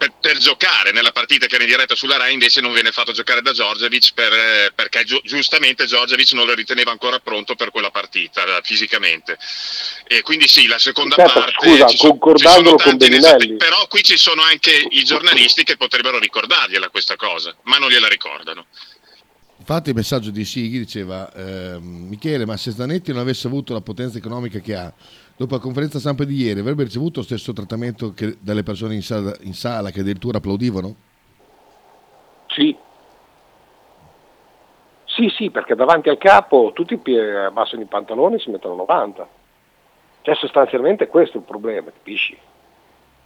per, per, giocare nella partita che era in diretta sulla Rai invece non viene fatto giocare da Giorgevic per, eh, perché gi- giustamente Giorgevic non lo riteneva ancora pronto per quella partita eh, fisicamente. E quindi sì la seconda certo, parte scusa, ci concordandolo con Bellinelli. però qui ci sono anche i giornalisti che potrebbero ricordargliela questa cosa ma non gliela ricordano. Infatti il messaggio di Sighi diceva eh, Michele ma se Zanetti non avesse avuto la potenza economica che ha dopo la conferenza stampa di ieri, avrebbe ricevuto lo stesso trattamento che dalle persone in sala, in sala che addirittura applaudivano? Sì. Sì, sì, perché davanti al capo tutti abbassano i pantaloni e si mettono 90. Cioè sostanzialmente questo è il problema, capisci?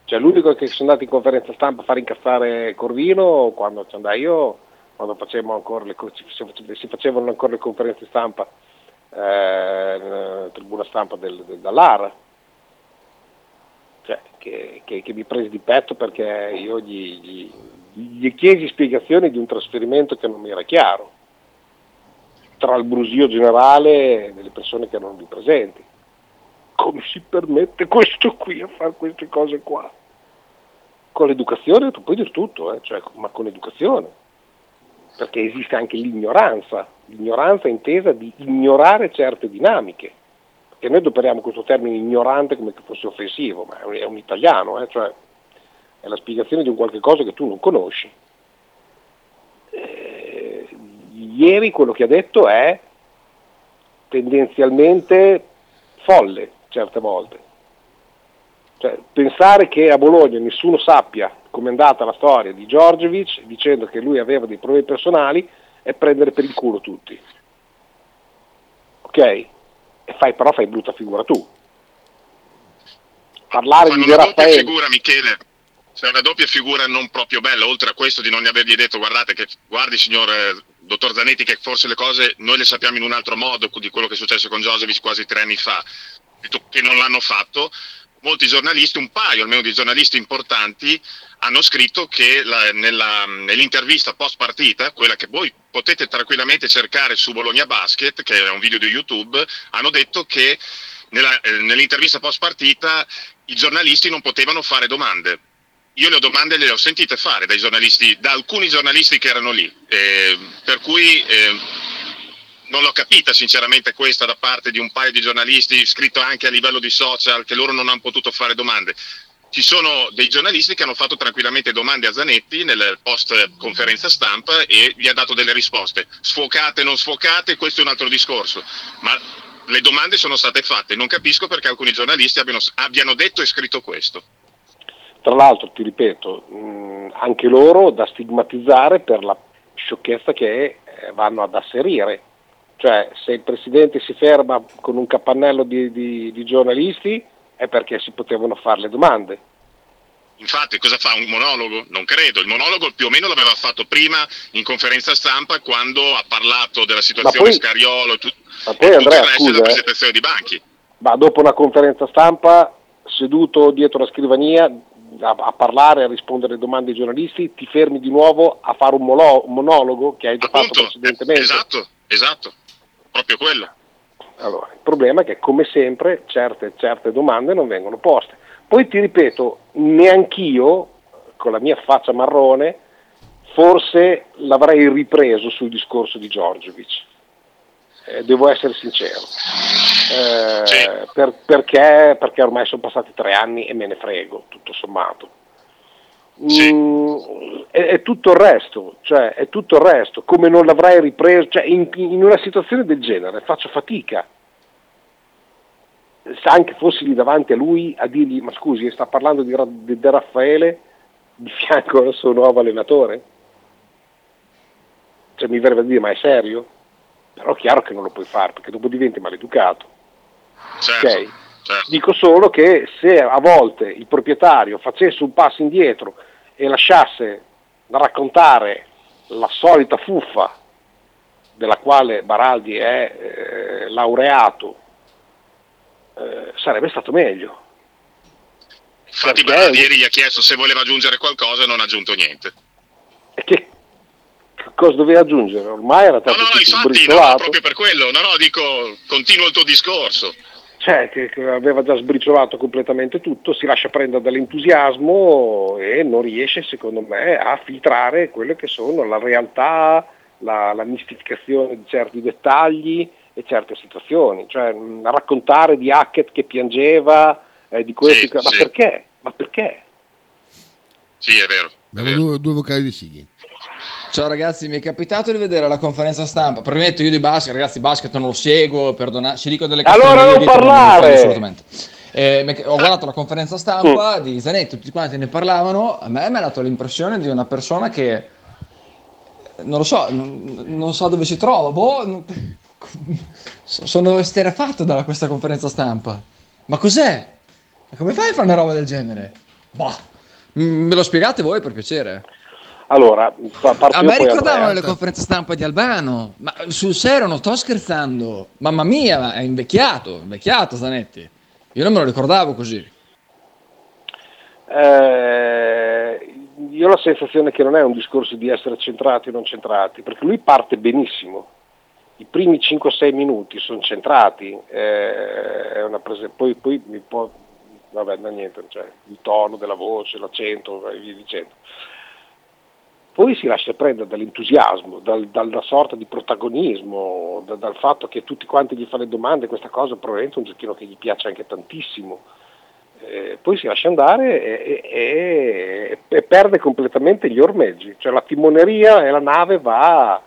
Cioè l'unico che sono andato in conferenza stampa a fare incazzare Corvino quando ci andai io, quando facevamo ancora le, si facevano ancora le conferenze stampa eh, tribuna stampa del, del, dall'AR, cioè, che, che, che, mi prese di petto perché io gli, gli, gli chiesi spiegazioni di un trasferimento che non mi era chiaro, tra il brusio generale e delle persone che erano lì presenti. Come si permette questo qui a fare queste cose qua? Con l'educazione tu puoi dire tutto, eh? cioè, ma con l'educazione perché esiste anche l'ignoranza, l'ignoranza intesa di ignorare certe dinamiche, perché noi adoperiamo questo termine ignorante come se fosse offensivo, ma è un italiano, eh? cioè è la spiegazione di un qualche cosa che tu non conosci. Eh, ieri quello che ha detto è tendenzialmente folle certe volte. Cioè, pensare che a Bologna nessuno sappia come è andata la storia di Giorgevic dicendo che lui aveva dei problemi personali e prendere per il culo tutti. Ok? E fai, però fai brutta figura tu. Parlare Fanno di una Raffaele. doppia figura, Michele. C'è una doppia figura non proprio bella, oltre a questo di non avergli detto guardate che guardi signor eh, dottor Zanetti che forse le cose noi le sappiamo in un altro modo di quello che è successo con Giorgevic quasi tre anni fa, che non l'hanno fatto, molti giornalisti, un paio almeno di giornalisti importanti, hanno scritto che la, nella, nell'intervista post partita, quella che voi potete tranquillamente cercare su Bologna Basket, che è un video di YouTube, hanno detto che nella, eh, nell'intervista post partita i giornalisti non potevano fare domande. Io le domande le ho sentite fare da alcuni giornalisti che erano lì, eh, per cui eh, non l'ho capita sinceramente questa da parte di un paio di giornalisti, scritto anche a livello di social, che loro non hanno potuto fare domande. Ci sono dei giornalisti che hanno fatto tranquillamente domande a Zanetti nel post conferenza stampa e gli ha dato delle risposte. Sfocate, non sfocate, questo è un altro discorso. Ma le domande sono state fatte. Non capisco perché alcuni giornalisti abbiano, abbiano detto e scritto questo. tra l'altro ti ripeto, mh, anche loro da stigmatizzare per la sciocchezza che eh, vanno ad asserire. Cioè se il Presidente si ferma con un capannello di, di, di giornalisti è perché si potevano fare le domande. Infatti cosa fa un monologo? Non credo, il monologo più o meno l'aveva fatto prima in conferenza stampa quando ha parlato della situazione poi, Scariolo tu, ma poi, e Andrea, tutto il scusa, della eh. presentazione eh, di banchi. Ma dopo una conferenza stampa, seduto dietro la scrivania, a, a, parlare, a rispondere alle domande ai giornalisti, ti fermi di nuovo a fare un, molo, un monologo che hai già Appunto, fatto precedentemente. Esatto, esatto, proprio quello. Allora, il problema è che come sempre certe, certe domande non vengono poste. Poi ti ripeto, neanch'io, con la mia faccia marrone, forse l'avrei ripreso sul discorso di Giorgiovic. Eh, devo essere sincero. Eh, sì. per, perché, perché, ormai sono passati tre anni e me ne frego, tutto sommato. Sì. Mm, è, è, tutto il resto, cioè è tutto il resto, come non l'avrei ripreso, cioè in, in una situazione del genere faccio fatica se anche fossi lì davanti a lui a dirgli ma scusi sta parlando di, di, di Raffaele di fianco al suo nuovo allenatore? Cioè mi verrebbe a dire ma è serio? Però è chiaro che non lo puoi fare perché dopo diventi maleducato. Certo, okay? Certo. Dico solo che se a volte il proprietario facesse un passo indietro e lasciasse raccontare la solita fuffa della quale Baraldi è eh, laureato eh, sarebbe stato meglio. Infatti Perché... ieri gli ha chiesto se voleva aggiungere qualcosa e non ha aggiunto niente. E che cosa doveva aggiungere? Ormai era stato No, no, no infatti, no, proprio per quello. No, no, dico, continuo il tuo discorso. Cioè, che, che, aveva già sbriciolato completamente tutto, si lascia prendere dall'entusiasmo e non riesce, secondo me, a filtrare quelle che sono la realtà, la, la mistificazione di certi dettagli, e certe situazioni, cioè mh, raccontare di Hackett che piangeva, eh, di questi, sì, ma sì. perché? Ma perché? Sì, è vero. Abbiamo due, due vocali di Sighi. Ciao ragazzi, mi è capitato di vedere la conferenza stampa. Premetto io di basket, ragazzi, basket non lo seguo, perdonate, ci dico delle cose. Allora non parlare! Non assolutamente. Eh, ho guardato la conferenza stampa mm. di Zanetti, tutti quanti ne parlavano. A me mi ha dato l'impressione di una persona che non lo so, non, non so dove si trova. Boh, sono esterrefatto da questa conferenza stampa. Ma cos'è? Ma come fai a fare una roba del genere? Bah, me lo spiegate voi per piacere? Allora, a me ricordavano le conferenze stampa di Albano, ma sul serio non sto scherzando. Mamma mia, è invecchiato, invecchiato Zanetti. Io non me lo ricordavo così. Eh, io ho la sensazione che non è un discorso di essere centrati o non centrati, perché lui parte benissimo i primi 5-6 minuti sono centrati, eh, prese- poi, poi mi può, vabbè, no, niente, cioè, il tono della voce, l'accento e via dicendo. Poi si lascia prendere dall'entusiasmo, dal, dalla sorta di protagonismo, da, dal fatto che tutti quanti gli fanno le domande, questa cosa probabilmente è un giochino che gli piace anche tantissimo. Eh, poi si lascia andare e, e, e, perde completamente gli ormeggi, cioè la timoneria e la nave va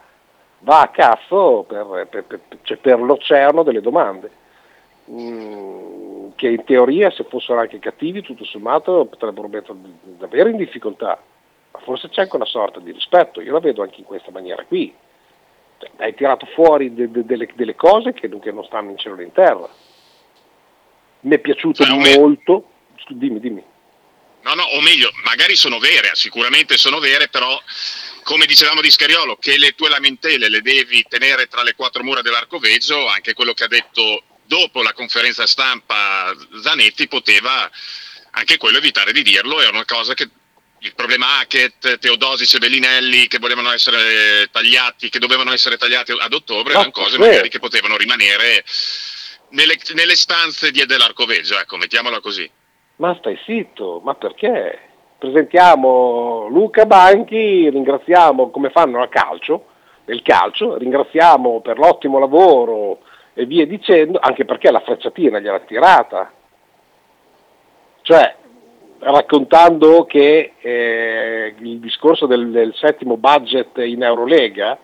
va a cazzo per, per, per, cioè per l'oceano delle domande, mm, che in teoria se fossero anche cattivi tutto sommato potrebbero mettere davvero in difficoltà, ma forse c'è anche una sorta di rispetto, io la vedo anche in questa maniera qui. Cioè, hai tirato fuori de, de, delle, delle, cose che, che, non stanno in cielo né in terra. Mi è piaciuto cioè, molto, dimmi, dimmi. No, no, o meglio, magari sono vere, sicuramente sono vere, però come dicevamo di Scariolo, che le tue lamentele le devi tenere tra le quattro mura dell'arcoveggio, anche quello che ha detto dopo la conferenza stampa Zanetti poteva anche quello evitare di dirlo, era una cosa che il problema Hackett, Teodosic e Bellinelli che volevano essere tagliati, che dovevano essere tagliati ad ottobre, erano cose magari che potevano rimanere nelle, nelle stanze di, dell'arcoveggio, ecco, mettiamola così. Ma stai zitto, ma perché? presentiamo Luca Banchi, ringraziamo come fanno a calcio, nel calcio, ringraziamo per l'ottimo lavoro e via dicendo, anche perché la frecciatina gliela tirata. Cioè, raccontando che eh, il discorso del, del, settimo budget in Eurolega...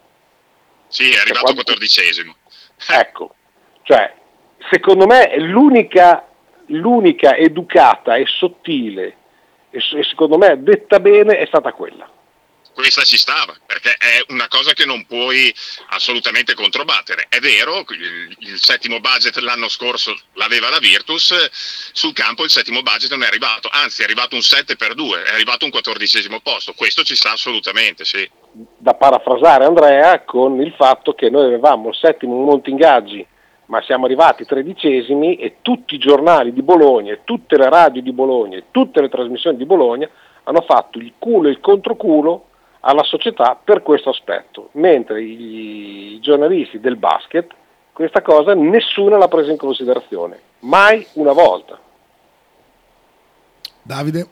Sì, è arrivato quando... quattordicesimo. ecco, cioè, secondo me l'unica, l'unica educata e sottile e, e secondo me detta bene è stata quella questa ci stava, perché è una cosa che non puoi assolutamente controbattere. È vero, il, il, settimo budget l'anno scorso l'aveva la Virtus, sul campo il settimo budget non è arrivato, anzi è arrivato un 7 per 2, è arrivato un quattordicesimo posto, questo ci sta assolutamente, sì. Da parafrasare Andrea con il fatto che noi avevamo il settimo in molti ingaggi, ma siamo arrivati tredicesimi e tutti i giornali di Bologna, tutte le radio di Bologna, tutte le trasmissioni di Bologna hanno fatto il culo e il controculo alla società per questo aspetto, mentre i giornalisti del basket questa cosa nessuno l'ha presa in considerazione, mai una volta. Davide?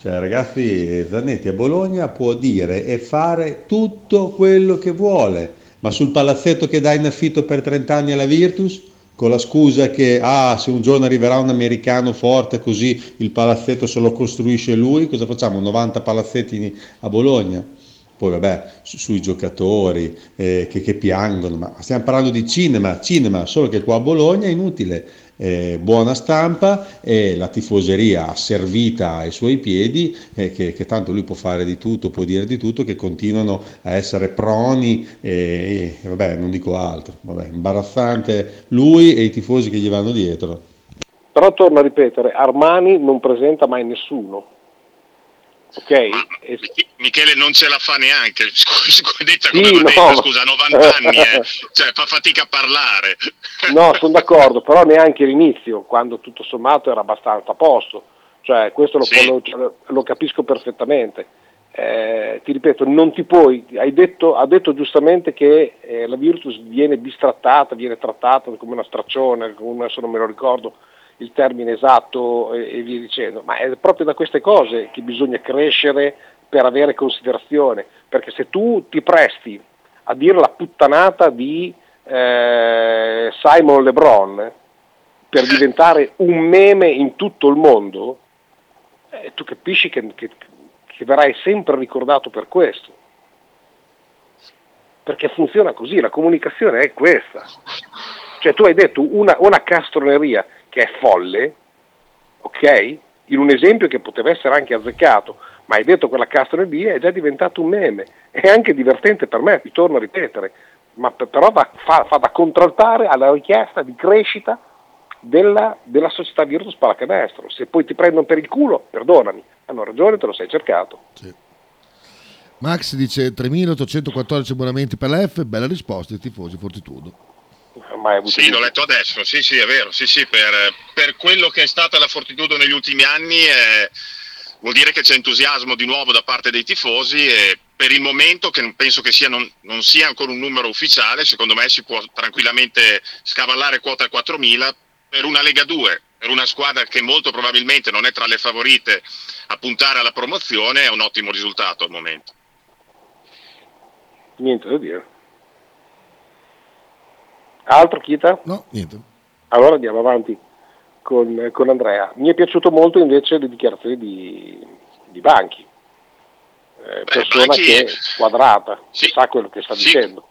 Cioè ragazzi, Zanetti a Bologna può dire e fare tutto quello che vuole, ma sul palazzetto che dà in affitto per 30 anni alla Virtus con la scusa che ah, se un giorno arriverà un americano forte così il palazzetto se lo costruisce lui, cosa facciamo? 90 palazzetti a Bologna? Poi vabbè, su, sui giocatori eh, che, che, piangono, ma stiamo parlando di cinema, cinema, solo che qua a Bologna è inutile. Eh, buona stampa e la tifoseria servita ai suoi piedi, eh, che, che, tanto lui può fare di tutto, può dire di tutto, che continuano a essere proni e, e vabbè, non dico altro. Vabbè, imbarazzante lui e i tifosi che gli vanno dietro. Però torno a ripetere, Armani non presenta mai nessuno Ok. Michele non ce la fa neanche, detta come sì, va detta, no. scusa, 90 anni, eh. cioè fa fatica a parlare. No, sono d'accordo, però neanche l'inizio, quando tutto sommato era abbastanza a posto, cioè questo lo, sì. lo, lo capisco perfettamente. Eh, ti ripeto, non ti puoi, hai detto, ha detto giustamente che eh, la Virtus viene bistrattata, viene trattata come una straccione, come adesso non me lo ricordo, il termine esatto e, e via dicendo, ma è proprio da queste cose che bisogna crescere per avere considerazione, perché se tu ti presti a dire la puttanata di eh, Simon LeBron per diventare un meme in tutto il mondo, eh, tu capisci che, che, che verrai sempre ricordato per questo. Perché funziona così, la comunicazione è questa. Cioè tu hai detto una, una castroneria che è folle, ok? In un esempio che poteva essere anche azzeccato, ma hai detto quella Castro lì è già diventato un meme, è anche divertente per me, ti torno a ripetere, ma però va, fa, fa, da contraltare alla richiesta di crescita della, della società Virtus Pallacanestro. Se poi ti prendono per il culo, perdonami, hanno ragione, te lo sei cercato. Sì. Max dice 3.814 abbonamenti per la F, bella risposta ai tifosi Fortitudo mai avuto. Sì, l'ho letto adesso, sì, sì, è vero, sì, sì, per, per quello che è stata la Fortitudo negli ultimi anni eh, vuol dire che c'è entusiasmo di nuovo da parte dei tifosi e per il momento, che penso che sia, non, non, sia ancora un numero ufficiale, secondo me si può tranquillamente scavallare quota 4.000 per una Lega 2, per una squadra che molto probabilmente non è tra le favorite a puntare alla promozione, è un ottimo risultato al momento. Niente da dire. Altro Kita? No, niente. Allora andiamo avanti con, con, Andrea. Mi è piaciuto molto invece le dichiarazioni di, di Banchi, eh, persona Banchi... che è quadrata, sì. sa quello che sta sì. dicendo.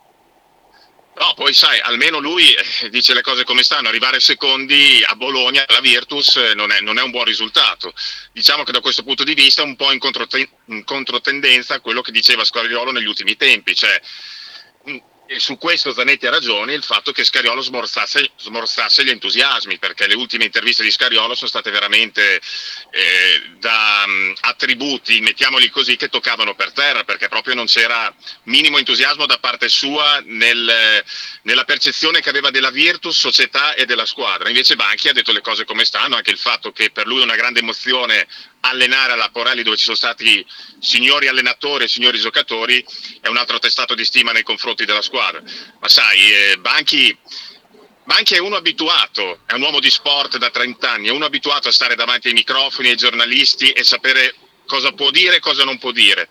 No, poi sai, almeno lui eh, dice le cose come stanno, arrivare secondi a Bologna, alla Virtus, eh, non è, non è, un buon risultato. Diciamo che da questo punto di vista è un po' in, controten- in controtendenza a quello che diceva Squariolo negli ultimi tempi, cioè e su questo Zanetti ha ragione, il fatto che Scariolo smorzasse, smorzasse, gli entusiasmi, perché le ultime interviste di Scariolo sono state veramente eh, da um, attributi, mettiamoli così, che toccavano per terra, perché proprio non c'era minimo entusiasmo da parte sua nel, nella percezione che aveva della Virtus, società e della squadra. Invece Banchi ha detto le cose come stanno, anche il fatto che per lui è una grande emozione allenare alla Porelli dove ci sono stati signori allenatori e signori giocatori è un altro testato di stima nei confronti della squadra. Ma sai, eh, Banchi, Banchi è uno abituato, è un uomo di sport da 30 anni, è uno abituato a stare davanti ai microfoni, ai giornalisti e sapere cosa può dire e cosa non può dire.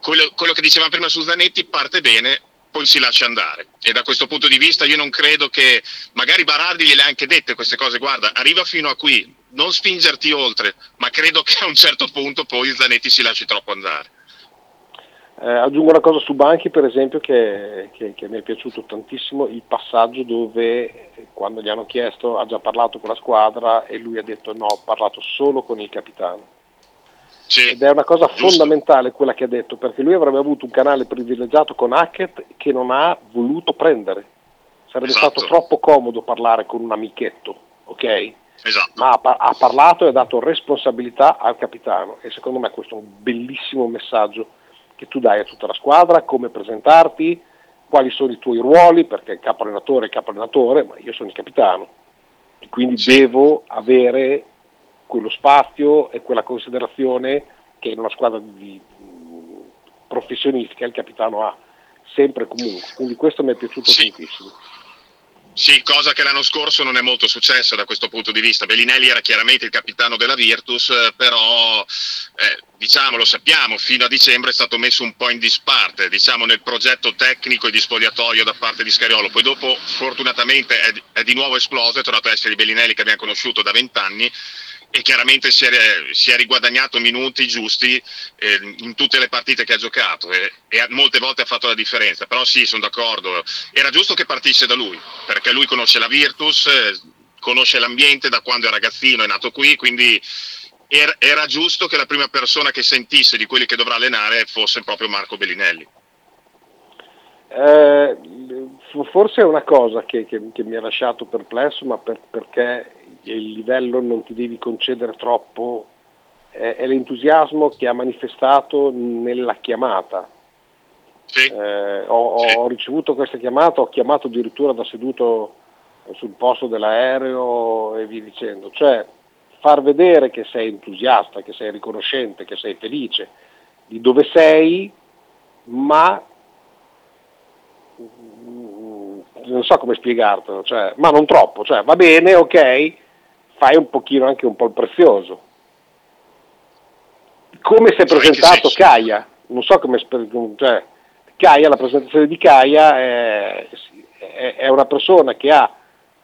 Quello, quello che dicevamo prima su Zanetti parte bene, poi si lascia andare. E da questo punto di vista io non credo che, magari Barardi gliele ha anche dette queste cose, guarda, arriva fino a qui, non spingerti oltre, ma credo che a un certo punto poi Zanetti si lasci troppo andare. Eh, aggiungo una cosa su Banchi per esempio che, che, che, mi è piaciuto tantissimo, il passaggio dove quando gli hanno chiesto ha già parlato con la squadra e lui ha detto no, ho parlato solo con il capitano. Sì. Ed è una cosa Giusto. fondamentale quella che ha detto, perché lui avrebbe avuto un canale privilegiato con Hackett che non ha voluto prendere. Sarebbe esatto. stato troppo comodo parlare con un amichetto, ok? Esatto. Ma ha, ha, parlato e ha dato responsabilità al capitano e secondo me questo è un bellissimo messaggio che tu dai a tutta la squadra, come presentarti, quali sono i tuoi ruoli, perché il capo allenatore è capo allenatore, ma io sono il capitano, e quindi sì. devo avere quello spazio e quella considerazione che in una squadra di professionistica il capitano ha sempre e comunque. Quindi questo mi è piaciuto sì. tantissimo. Sì, cosa che l'anno scorso non è molto successa da questo punto di vista. Bellinelli era chiaramente il capitano della Virtus, eh, però eh, diciamo, lo sappiamo, fino a dicembre è stato messo un po' in disparte diciamo, nel progetto tecnico e di spogliatoio da parte di Scariolo. Poi dopo fortunatamente è, di nuovo esploso, è tornato a essere il Bellinelli che abbiamo conosciuto da vent'anni e chiaramente si è, si è, riguadagnato minuti giusti eh, in tutte le partite che ha giocato e, e, molte volte ha fatto la differenza, però sì, sono d'accordo, era giusto che partisse da lui, perché lui conosce la Virtus, eh, conosce l'ambiente da quando è ragazzino, è nato qui, quindi era, era, giusto che la prima persona che sentisse di quelli che dovrà allenare fosse proprio Marco Bellinelli. Eh, forse è una cosa che, che, che, mi ha lasciato perplesso, ma per, perché il livello non ti devi concedere troppo, è, è l'entusiasmo che ha manifestato nella chiamata. Sì. Eh, ho, sì. ho, ricevuto questa chiamata, ho chiamato addirittura da seduto sul posto dell'aereo e via dicendo, cioè far vedere che sei entusiasta, che sei riconoscente, che sei felice di dove sei, ma non so come spiegartelo, cioè, ma non troppo, cioè va bene, ok, fai un pochino anche un po' il prezioso. Come si è presentato Caia? Non so come cioè, Caia, la presentazione di Caia è, è, una persona che ha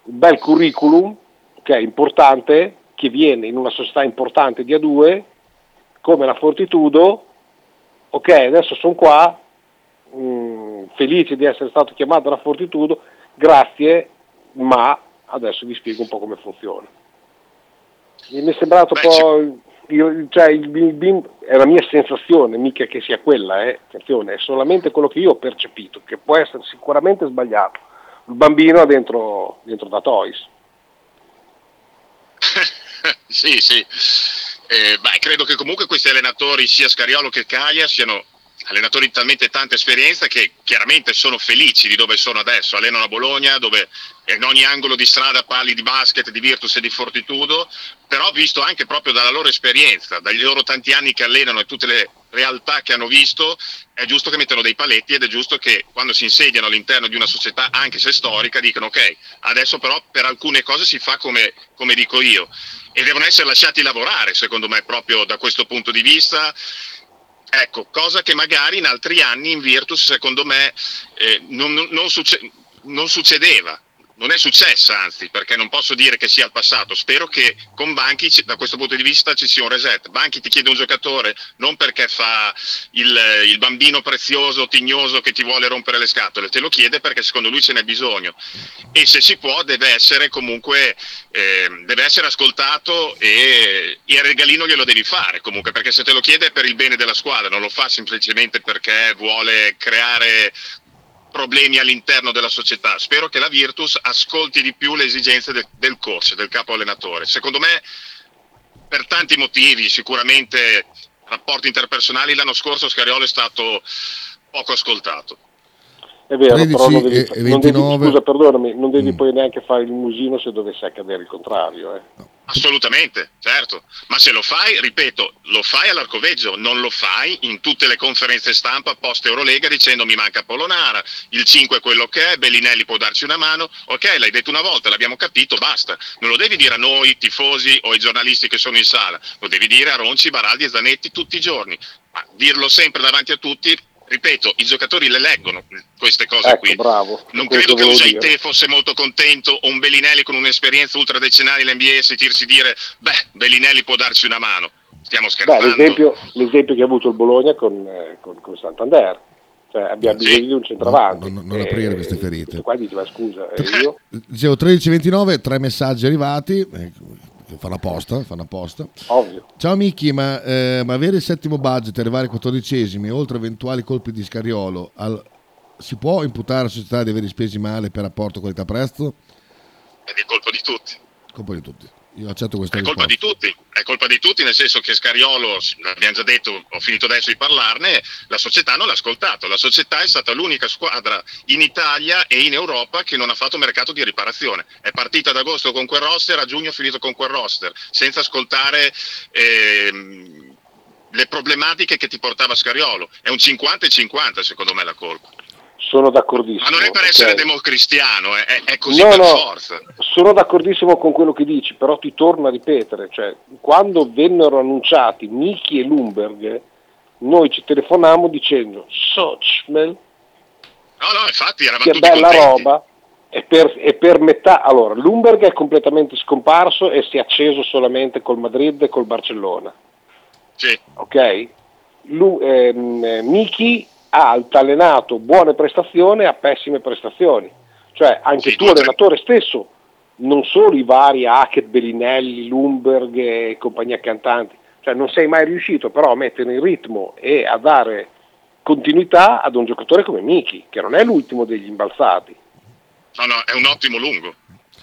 un bel curriculum, che è importante, che viene in una società importante di A2, come la Fortitudo, ok, adesso sono qua, mh, mm, felice di essere stato chiamato alla Fortitudo, grazie, ma adesso vi spiego un po' come funziona. Mi è sembrato un po'. Io, cioè, il, il, è la mia sensazione, mica che sia quella, eh. attenzione, è solamente quello che io ho percepito, che può essere sicuramente sbagliato. Il bambino ha dentro, dentro da Toys. sì, sì. Eh, beh, credo che comunque questi allenatori, sia Scariolo che Caia, siano allenatori di talmente tanta esperienza che chiaramente sono felici di dove sono adesso, allenano a Bologna dove in ogni angolo di strada parli di basket, di Virtus e di Fortitudo, però visto anche proprio dalla loro esperienza, dagli loro tanti anni che allenano e tutte le realtà che hanno visto, è giusto che mettano dei paletti ed è giusto che quando si insediano all'interno di una società, anche se storica, dicano ok, adesso però per alcune cose si fa come, come dico io. E devono essere lasciati lavorare, secondo me, proprio da questo punto di vista Ecco, cosa che magari in altri anni in Virtus, secondo me, eh, non, non, succe- non succedeva non è successa, anzi, perché non posso dire che sia il passato. Spero che con Banchi, da questo punto di vista, ci sia un reset. Banchi ti chiede un giocatore non perché fa il, il, bambino prezioso, tignoso che ti vuole rompere le scatole, te lo chiede perché secondo lui ce n'è bisogno. E se si può, deve essere comunque eh, deve essere ascoltato e, e il regalino glielo devi fare comunque, perché se te lo chiede è per il bene della squadra, non lo fa semplicemente perché vuole creare problemi all'interno della società. Spero che la Virtus ascolti di più le esigenze del, del coach, del capo allenatore. Secondo me, per tanti motivi, sicuramente rapporti interpersonali, l'anno scorso Scariolo è stato poco ascoltato. È vero, 13 però non devi, e 29... non devi, scusa, perdonami, non devi mm. poi neanche fare il musino se dovesse accadere il contrario. Eh. No. Assolutamente, certo, ma se lo fai, ripeto, lo fai all'arcoveggio, non lo fai in tutte le conferenze stampa post Eurolega dicendo mi manca Polonara, il 5 è quello che è, Bellinelli può darci una mano, ok, l'hai detto una volta, l'abbiamo capito, basta, non lo devi dire a noi, tifosi o ai giornalisti che sono in sala, lo devi dire a Ronci, Baraldi e Zanetti tutti i giorni, ma dirlo sempre davanti a tutti ripeto, i giocatori le leggono queste cose ecco, qui. Bravo, non credo che Usaite fosse molto contento o un Bellinelli con un'esperienza ultradecennale in NBA sentirsi dire beh, Bellinelli può darci una mano. Stiamo scherzando. Beh, l'esempio, l'esempio, che ha avuto il Bologna con, eh, con, con Santander. Cioè, abbiamo sì. bisogno di un centravanti. Non, non, non aprire queste ferite. Qua diceva scusa, eh, io... Dicevo 13-29, tre messaggi arrivati. Eh, fanno apposta, fanno apposta. Ovvio. Ciao Micchi, ma, eh, ma, avere il settimo budget e arrivare ai quattordicesimi, oltre eventuali colpi di scariolo, al, si può imputare alla società di aver spesi male per rapporto qualità-prezzo? È di colpa di tutti. Colpa di tutti. Io accetto questa è risposta. colpa di tutti, è colpa di tutti nel senso che Scariolo, l'abbiamo già detto, ho finito adesso di parlarne, la società non l'ha ascoltato, la società è stata l'unica squadra in Italia e in Europa che non ha fatto mercato di riparazione, è partita ad agosto con quel roster, a giugno ha finito con quel roster, senza ascoltare... Ehm, le problematiche che ti portava Scariolo. È un 50 e 50 secondo me la colpa sono d'accordissimo. Ma non è per essere okay. democristiano, è, è così no, per no, forza. Sono d'accordissimo con quello che dici, però ti torno a ripetere, cioè, quando vennero annunciati Miki e Lumberg, noi ci telefonammo dicendo Sochmel, no, no, infatti eravamo che bella contenti. roba, e per, e per, metà, allora, Lumberg è completamente scomparso e si è acceso solamente col Madrid e col Barcellona. Sì. Ok? Lu, ehm, Miki ha altanenato buone prestazioni a pessime prestazioni. Cioè anche sì, tu allenatore stesso, non solo i vari Hackett, Bellinelli, Lumberg e compagnia cantanti, cioè non sei mai riuscito però a mettere in ritmo e a dare continuità ad un giocatore come Miki, che non è l'ultimo degli imbalzati. No, no, è un ottimo lungo.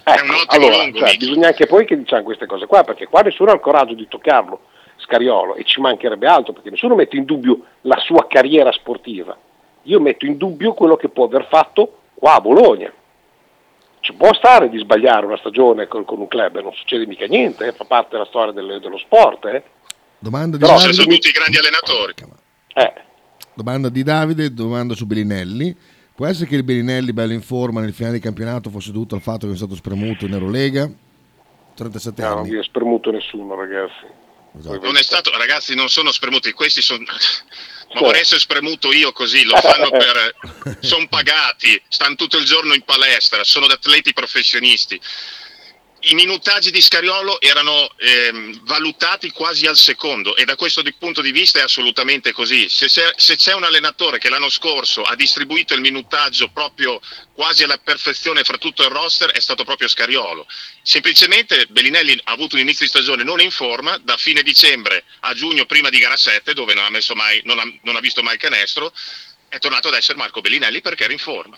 Ecco, un ottimo allora, lungo. Cioè, bisogna anche poi che diciamo queste cose qua, perché qua nessuno ha il coraggio di toccarlo Scariolo e ci mancherebbe altro perché nessuno mette in dubbio la sua carriera sportiva. Io metto in dubbio quello che può aver fatto qua a Bologna. Ci può stare di sbagliare una stagione con, con un club, non succede mica niente, eh, fa parte della storia del, dello sport. Eh. Domanda di Però Davide. sono tutti i grandi allenatori. Eh. Domanda di Davide, domanda su Bellinelli. Può essere che il Bellinelli, bello in forma, nel finale di campionato fosse dovuto al fatto che è stato spremuto in Eurolega? 37 no, anni. Non vi è spremuto nessuno, ragazzi. Esatto. Non è stato, ragazzi, non sono spremuti, questi sono. Ma vorrei essere spremuto io così, lo fanno per. sono pagati, stanno tutto il giorno in palestra, sono atleti professionisti i minutaggi di Scariolo erano ehm, valutati quasi al secondo e da questo punto di vista è assolutamente così. Se, se, se, c'è un allenatore che l'anno scorso ha distribuito il minutaggio proprio quasi alla perfezione fra tutto il roster è stato proprio Scariolo. Semplicemente Bellinelli ha avuto un inizio di stagione non in forma, da fine dicembre a giugno prima di gara 7 dove non ha, mai, non ha, non ha visto mai il canestro, è tornato ad essere Marco Bellinelli perché era in forma.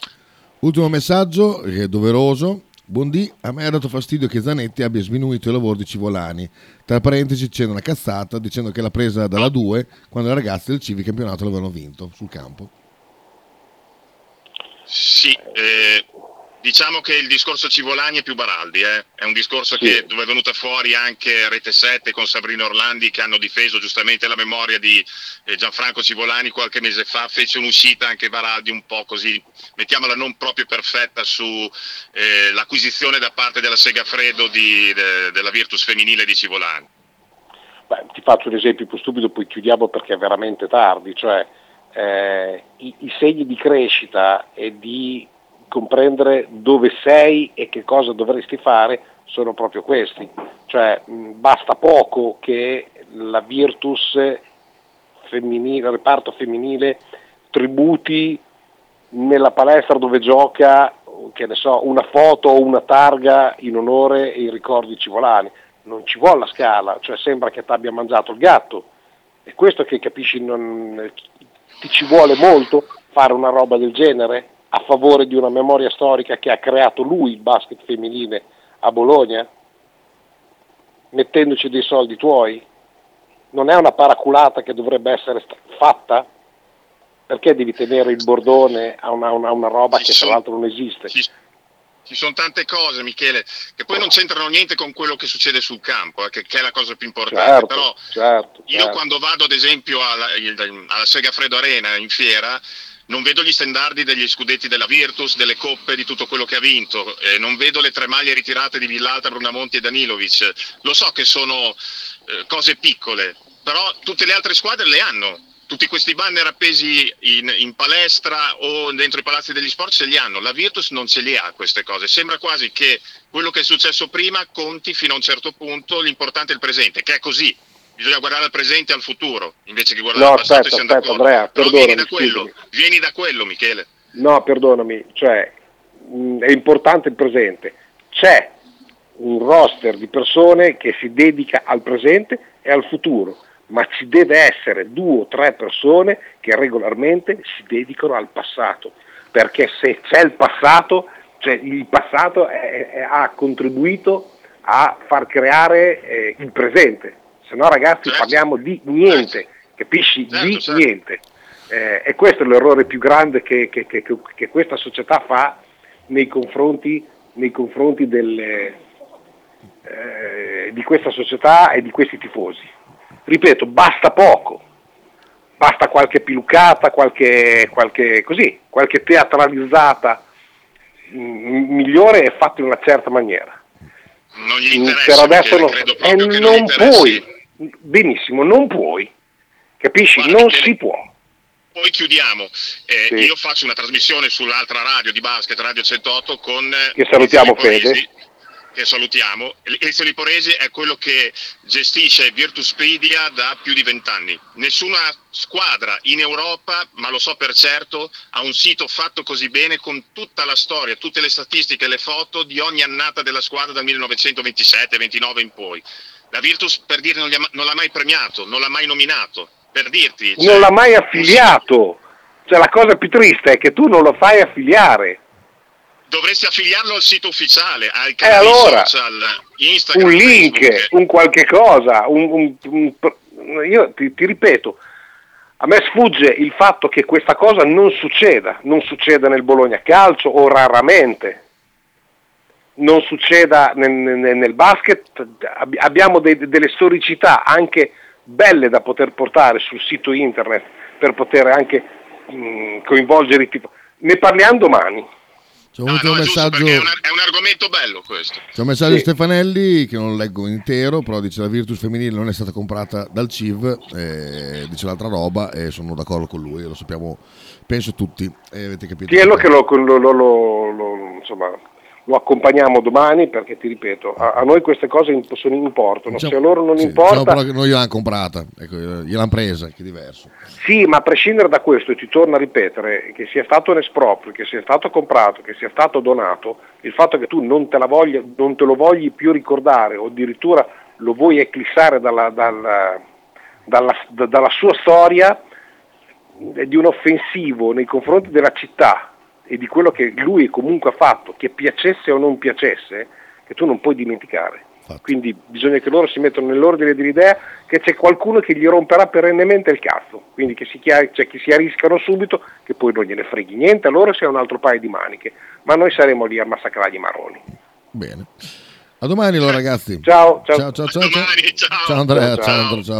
Ultimo messaggio, che è doveroso, Buondì, a me ha dato fastidio che Zanetti abbia sminuito il lavoro di Civolani. Tra parentesi c'è una cazzata dicendo che l'ha presa dalla 2 quando i ragazzi del Civi campionato l'avevano vinto sul campo. Sì, eh, Diciamo che il discorso Civolani è più Baraldi, eh? è un discorso sì. che, dove è venuta fuori anche Rete 7 con Sabrina Orlandi che hanno difeso giustamente la memoria di eh, Gianfranco Civolani qualche mese fa, fece un'uscita anche Baraldi un po' così, mettiamola non proprio perfetta sull'acquisizione eh, da parte della Segafredo di, de, della Virtus femminile di Civolani. Beh, ti faccio un esempio più stupido, poi chiudiamo perché è veramente tardi, cioè eh, i, i segni di crescita e di comprendere dove sei e che cosa dovresti fare sono proprio questi. Cioè mh, basta poco che la Virtus femminile, il reparto femminile tributi nella palestra dove gioca che ne so, una foto o una targa in onore e in ricordo di Civolani. Non ci vuole la scala, cioè sembra che ti abbia mangiato il gatto. È questo che capisci, non, ti ci vuole molto fare una roba del genere? A favore di una memoria storica che ha creato lui il basket femminile a Bologna, mettendoci dei soldi tuoi? Non è una paraculata che dovrebbe essere fatta? Perché devi tenere il bordone a una, una, una roba che tra l'altro non esiste? Ci, ci, sono tante cose, Michele, che poi non c'entrano niente con quello che succede sul campo, eh, che, che, è la cosa più importante. Certo, Però certo, io certo. quando vado ad esempio alla, alla Segafredo Arena in fiera, non vedo gli standardi degli scudetti della Virtus, delle coppe, di tutto quello che ha vinto, eh, non vedo le tre maglie ritirate di Villalta, Brunamonti e Danilovic. Lo so che sono eh, cose piccole, però tutte le altre squadre le hanno. Tutti questi banner appesi in, in, palestra o dentro i palazzi degli sport ce li hanno. La Virtus non ce li ha queste cose. Sembra quasi che quello che è successo prima conti fino a un certo punto, l'importante è il presente, che è così bisogna guardare al presente e al futuro invece che guardare no, al passato aspetta, e siamo aspetta, Andrea, Però vieni da, quello, vieni da quello, No, perdonami, cioè mh, è importante il presente. C'è un roster di persone che si dedica al presente e al futuro, ma ci deve essere due o tre persone che regolarmente si dedicano al passato, perché se c'è il passato, cioè il passato è, è, ha contribuito a far creare eh, il presente, se no ragazzi certo. parliamo di niente, certo. capisci? Certo, di certo. niente. Eh, e questo è l'errore più grande che, che, che, che questa società fa nei confronti, nei confronti delle, eh, di questa società e di questi tifosi. Ripeto, basta poco, basta qualche pilucata, qualche, qualche, così, qualche teatralizzata mm, migliore e fatta in una certa maniera. Non gli interessa, per adesso non, eh, non, non puoi, benissimo, non puoi, capisci? Guarda, non si può poi chiudiamo. Eh, sì. Io faccio una trasmissione sull'altra radio di basket, Radio 108, con... Che salutiamo Fede. Che salutiamo. Ezio Liporesi è quello che gestisce Virtuspedia da più di vent'anni. Nessuna squadra in Europa, ma lo so per certo, ha un sito fatto così bene con tutta la storia, tutte le statistiche le foto di ogni annata della squadra dal 1927-29 in poi. La Virtus, per dire, non, non l'ha mai premiato, non l'ha mai nominato per dirti. Cioè, non l'ha mai affiliato. Cioè, la cosa più triste è che tu non lo fai affiliare. Dovresti affiliarlo al sito ufficiale, al canale eh allora, social, Instagram, un link, Facebook. un qualche cosa. Un, un, un, io ti, ti ripeto, a me sfugge il fatto che questa cosa non succeda, non succeda nel Bologna Calcio o raramente, non succeda nel, nel, nel basket, abbiamo de, delle storicità anche belle da poter portare sul sito internet per poter anche mh, mm, coinvolgere i tifosi. Ne parliamo domani. C'è no, no, un messaggio... è, un, è un, argomento bello questo. C'è un messaggio sì. di Stefanelli che non leggo intero, però dice la Virtus femminile non è stata comprata dal CIV, eh, dice l'altra roba e sono d'accordo con lui, lo sappiamo, penso tutti. Eh, avete capito? Sì, è che lo, lo, lo, insomma, lo accompagniamo domani perché ti ripeto, a, a noi queste cose sono, importano, diciamo, se a loro non sì, importa... Diciamo noi gliel'hanno comprata, ecco, gliel'hanno presa, che è diverso. Sì, ma a prescindere da questo, ti torno a ripetere, che sia stato un esproprio, che sia stato comprato, che sia stato donato, il fatto che tu non te, voglia, non te lo vogli più ricordare o addirittura lo vuoi eclissare dalla, dalla, dalla, dalla sua storia è di un offensivo nei confronti della città e di quello che lui comunque ha fatto, che piacesse o non piacesse, che tu non puoi dimenticare. Fatto. Quindi bisogna che loro si mettano nell'ordine dell'idea che c'è qualcuno che gli romperà perennemente il cazzo, quindi che si, chiar- cioè che si arriscano subito, che poi non gliene freghi niente a loro è un altro paio di maniche, ma noi saremo lì a massacrare i marroni. Bene. A domani allora ragazzi. Ciao, ciao. Ciao, ciao, ciao. Ciao, ciao Andrea, ciao. ciao, ciao.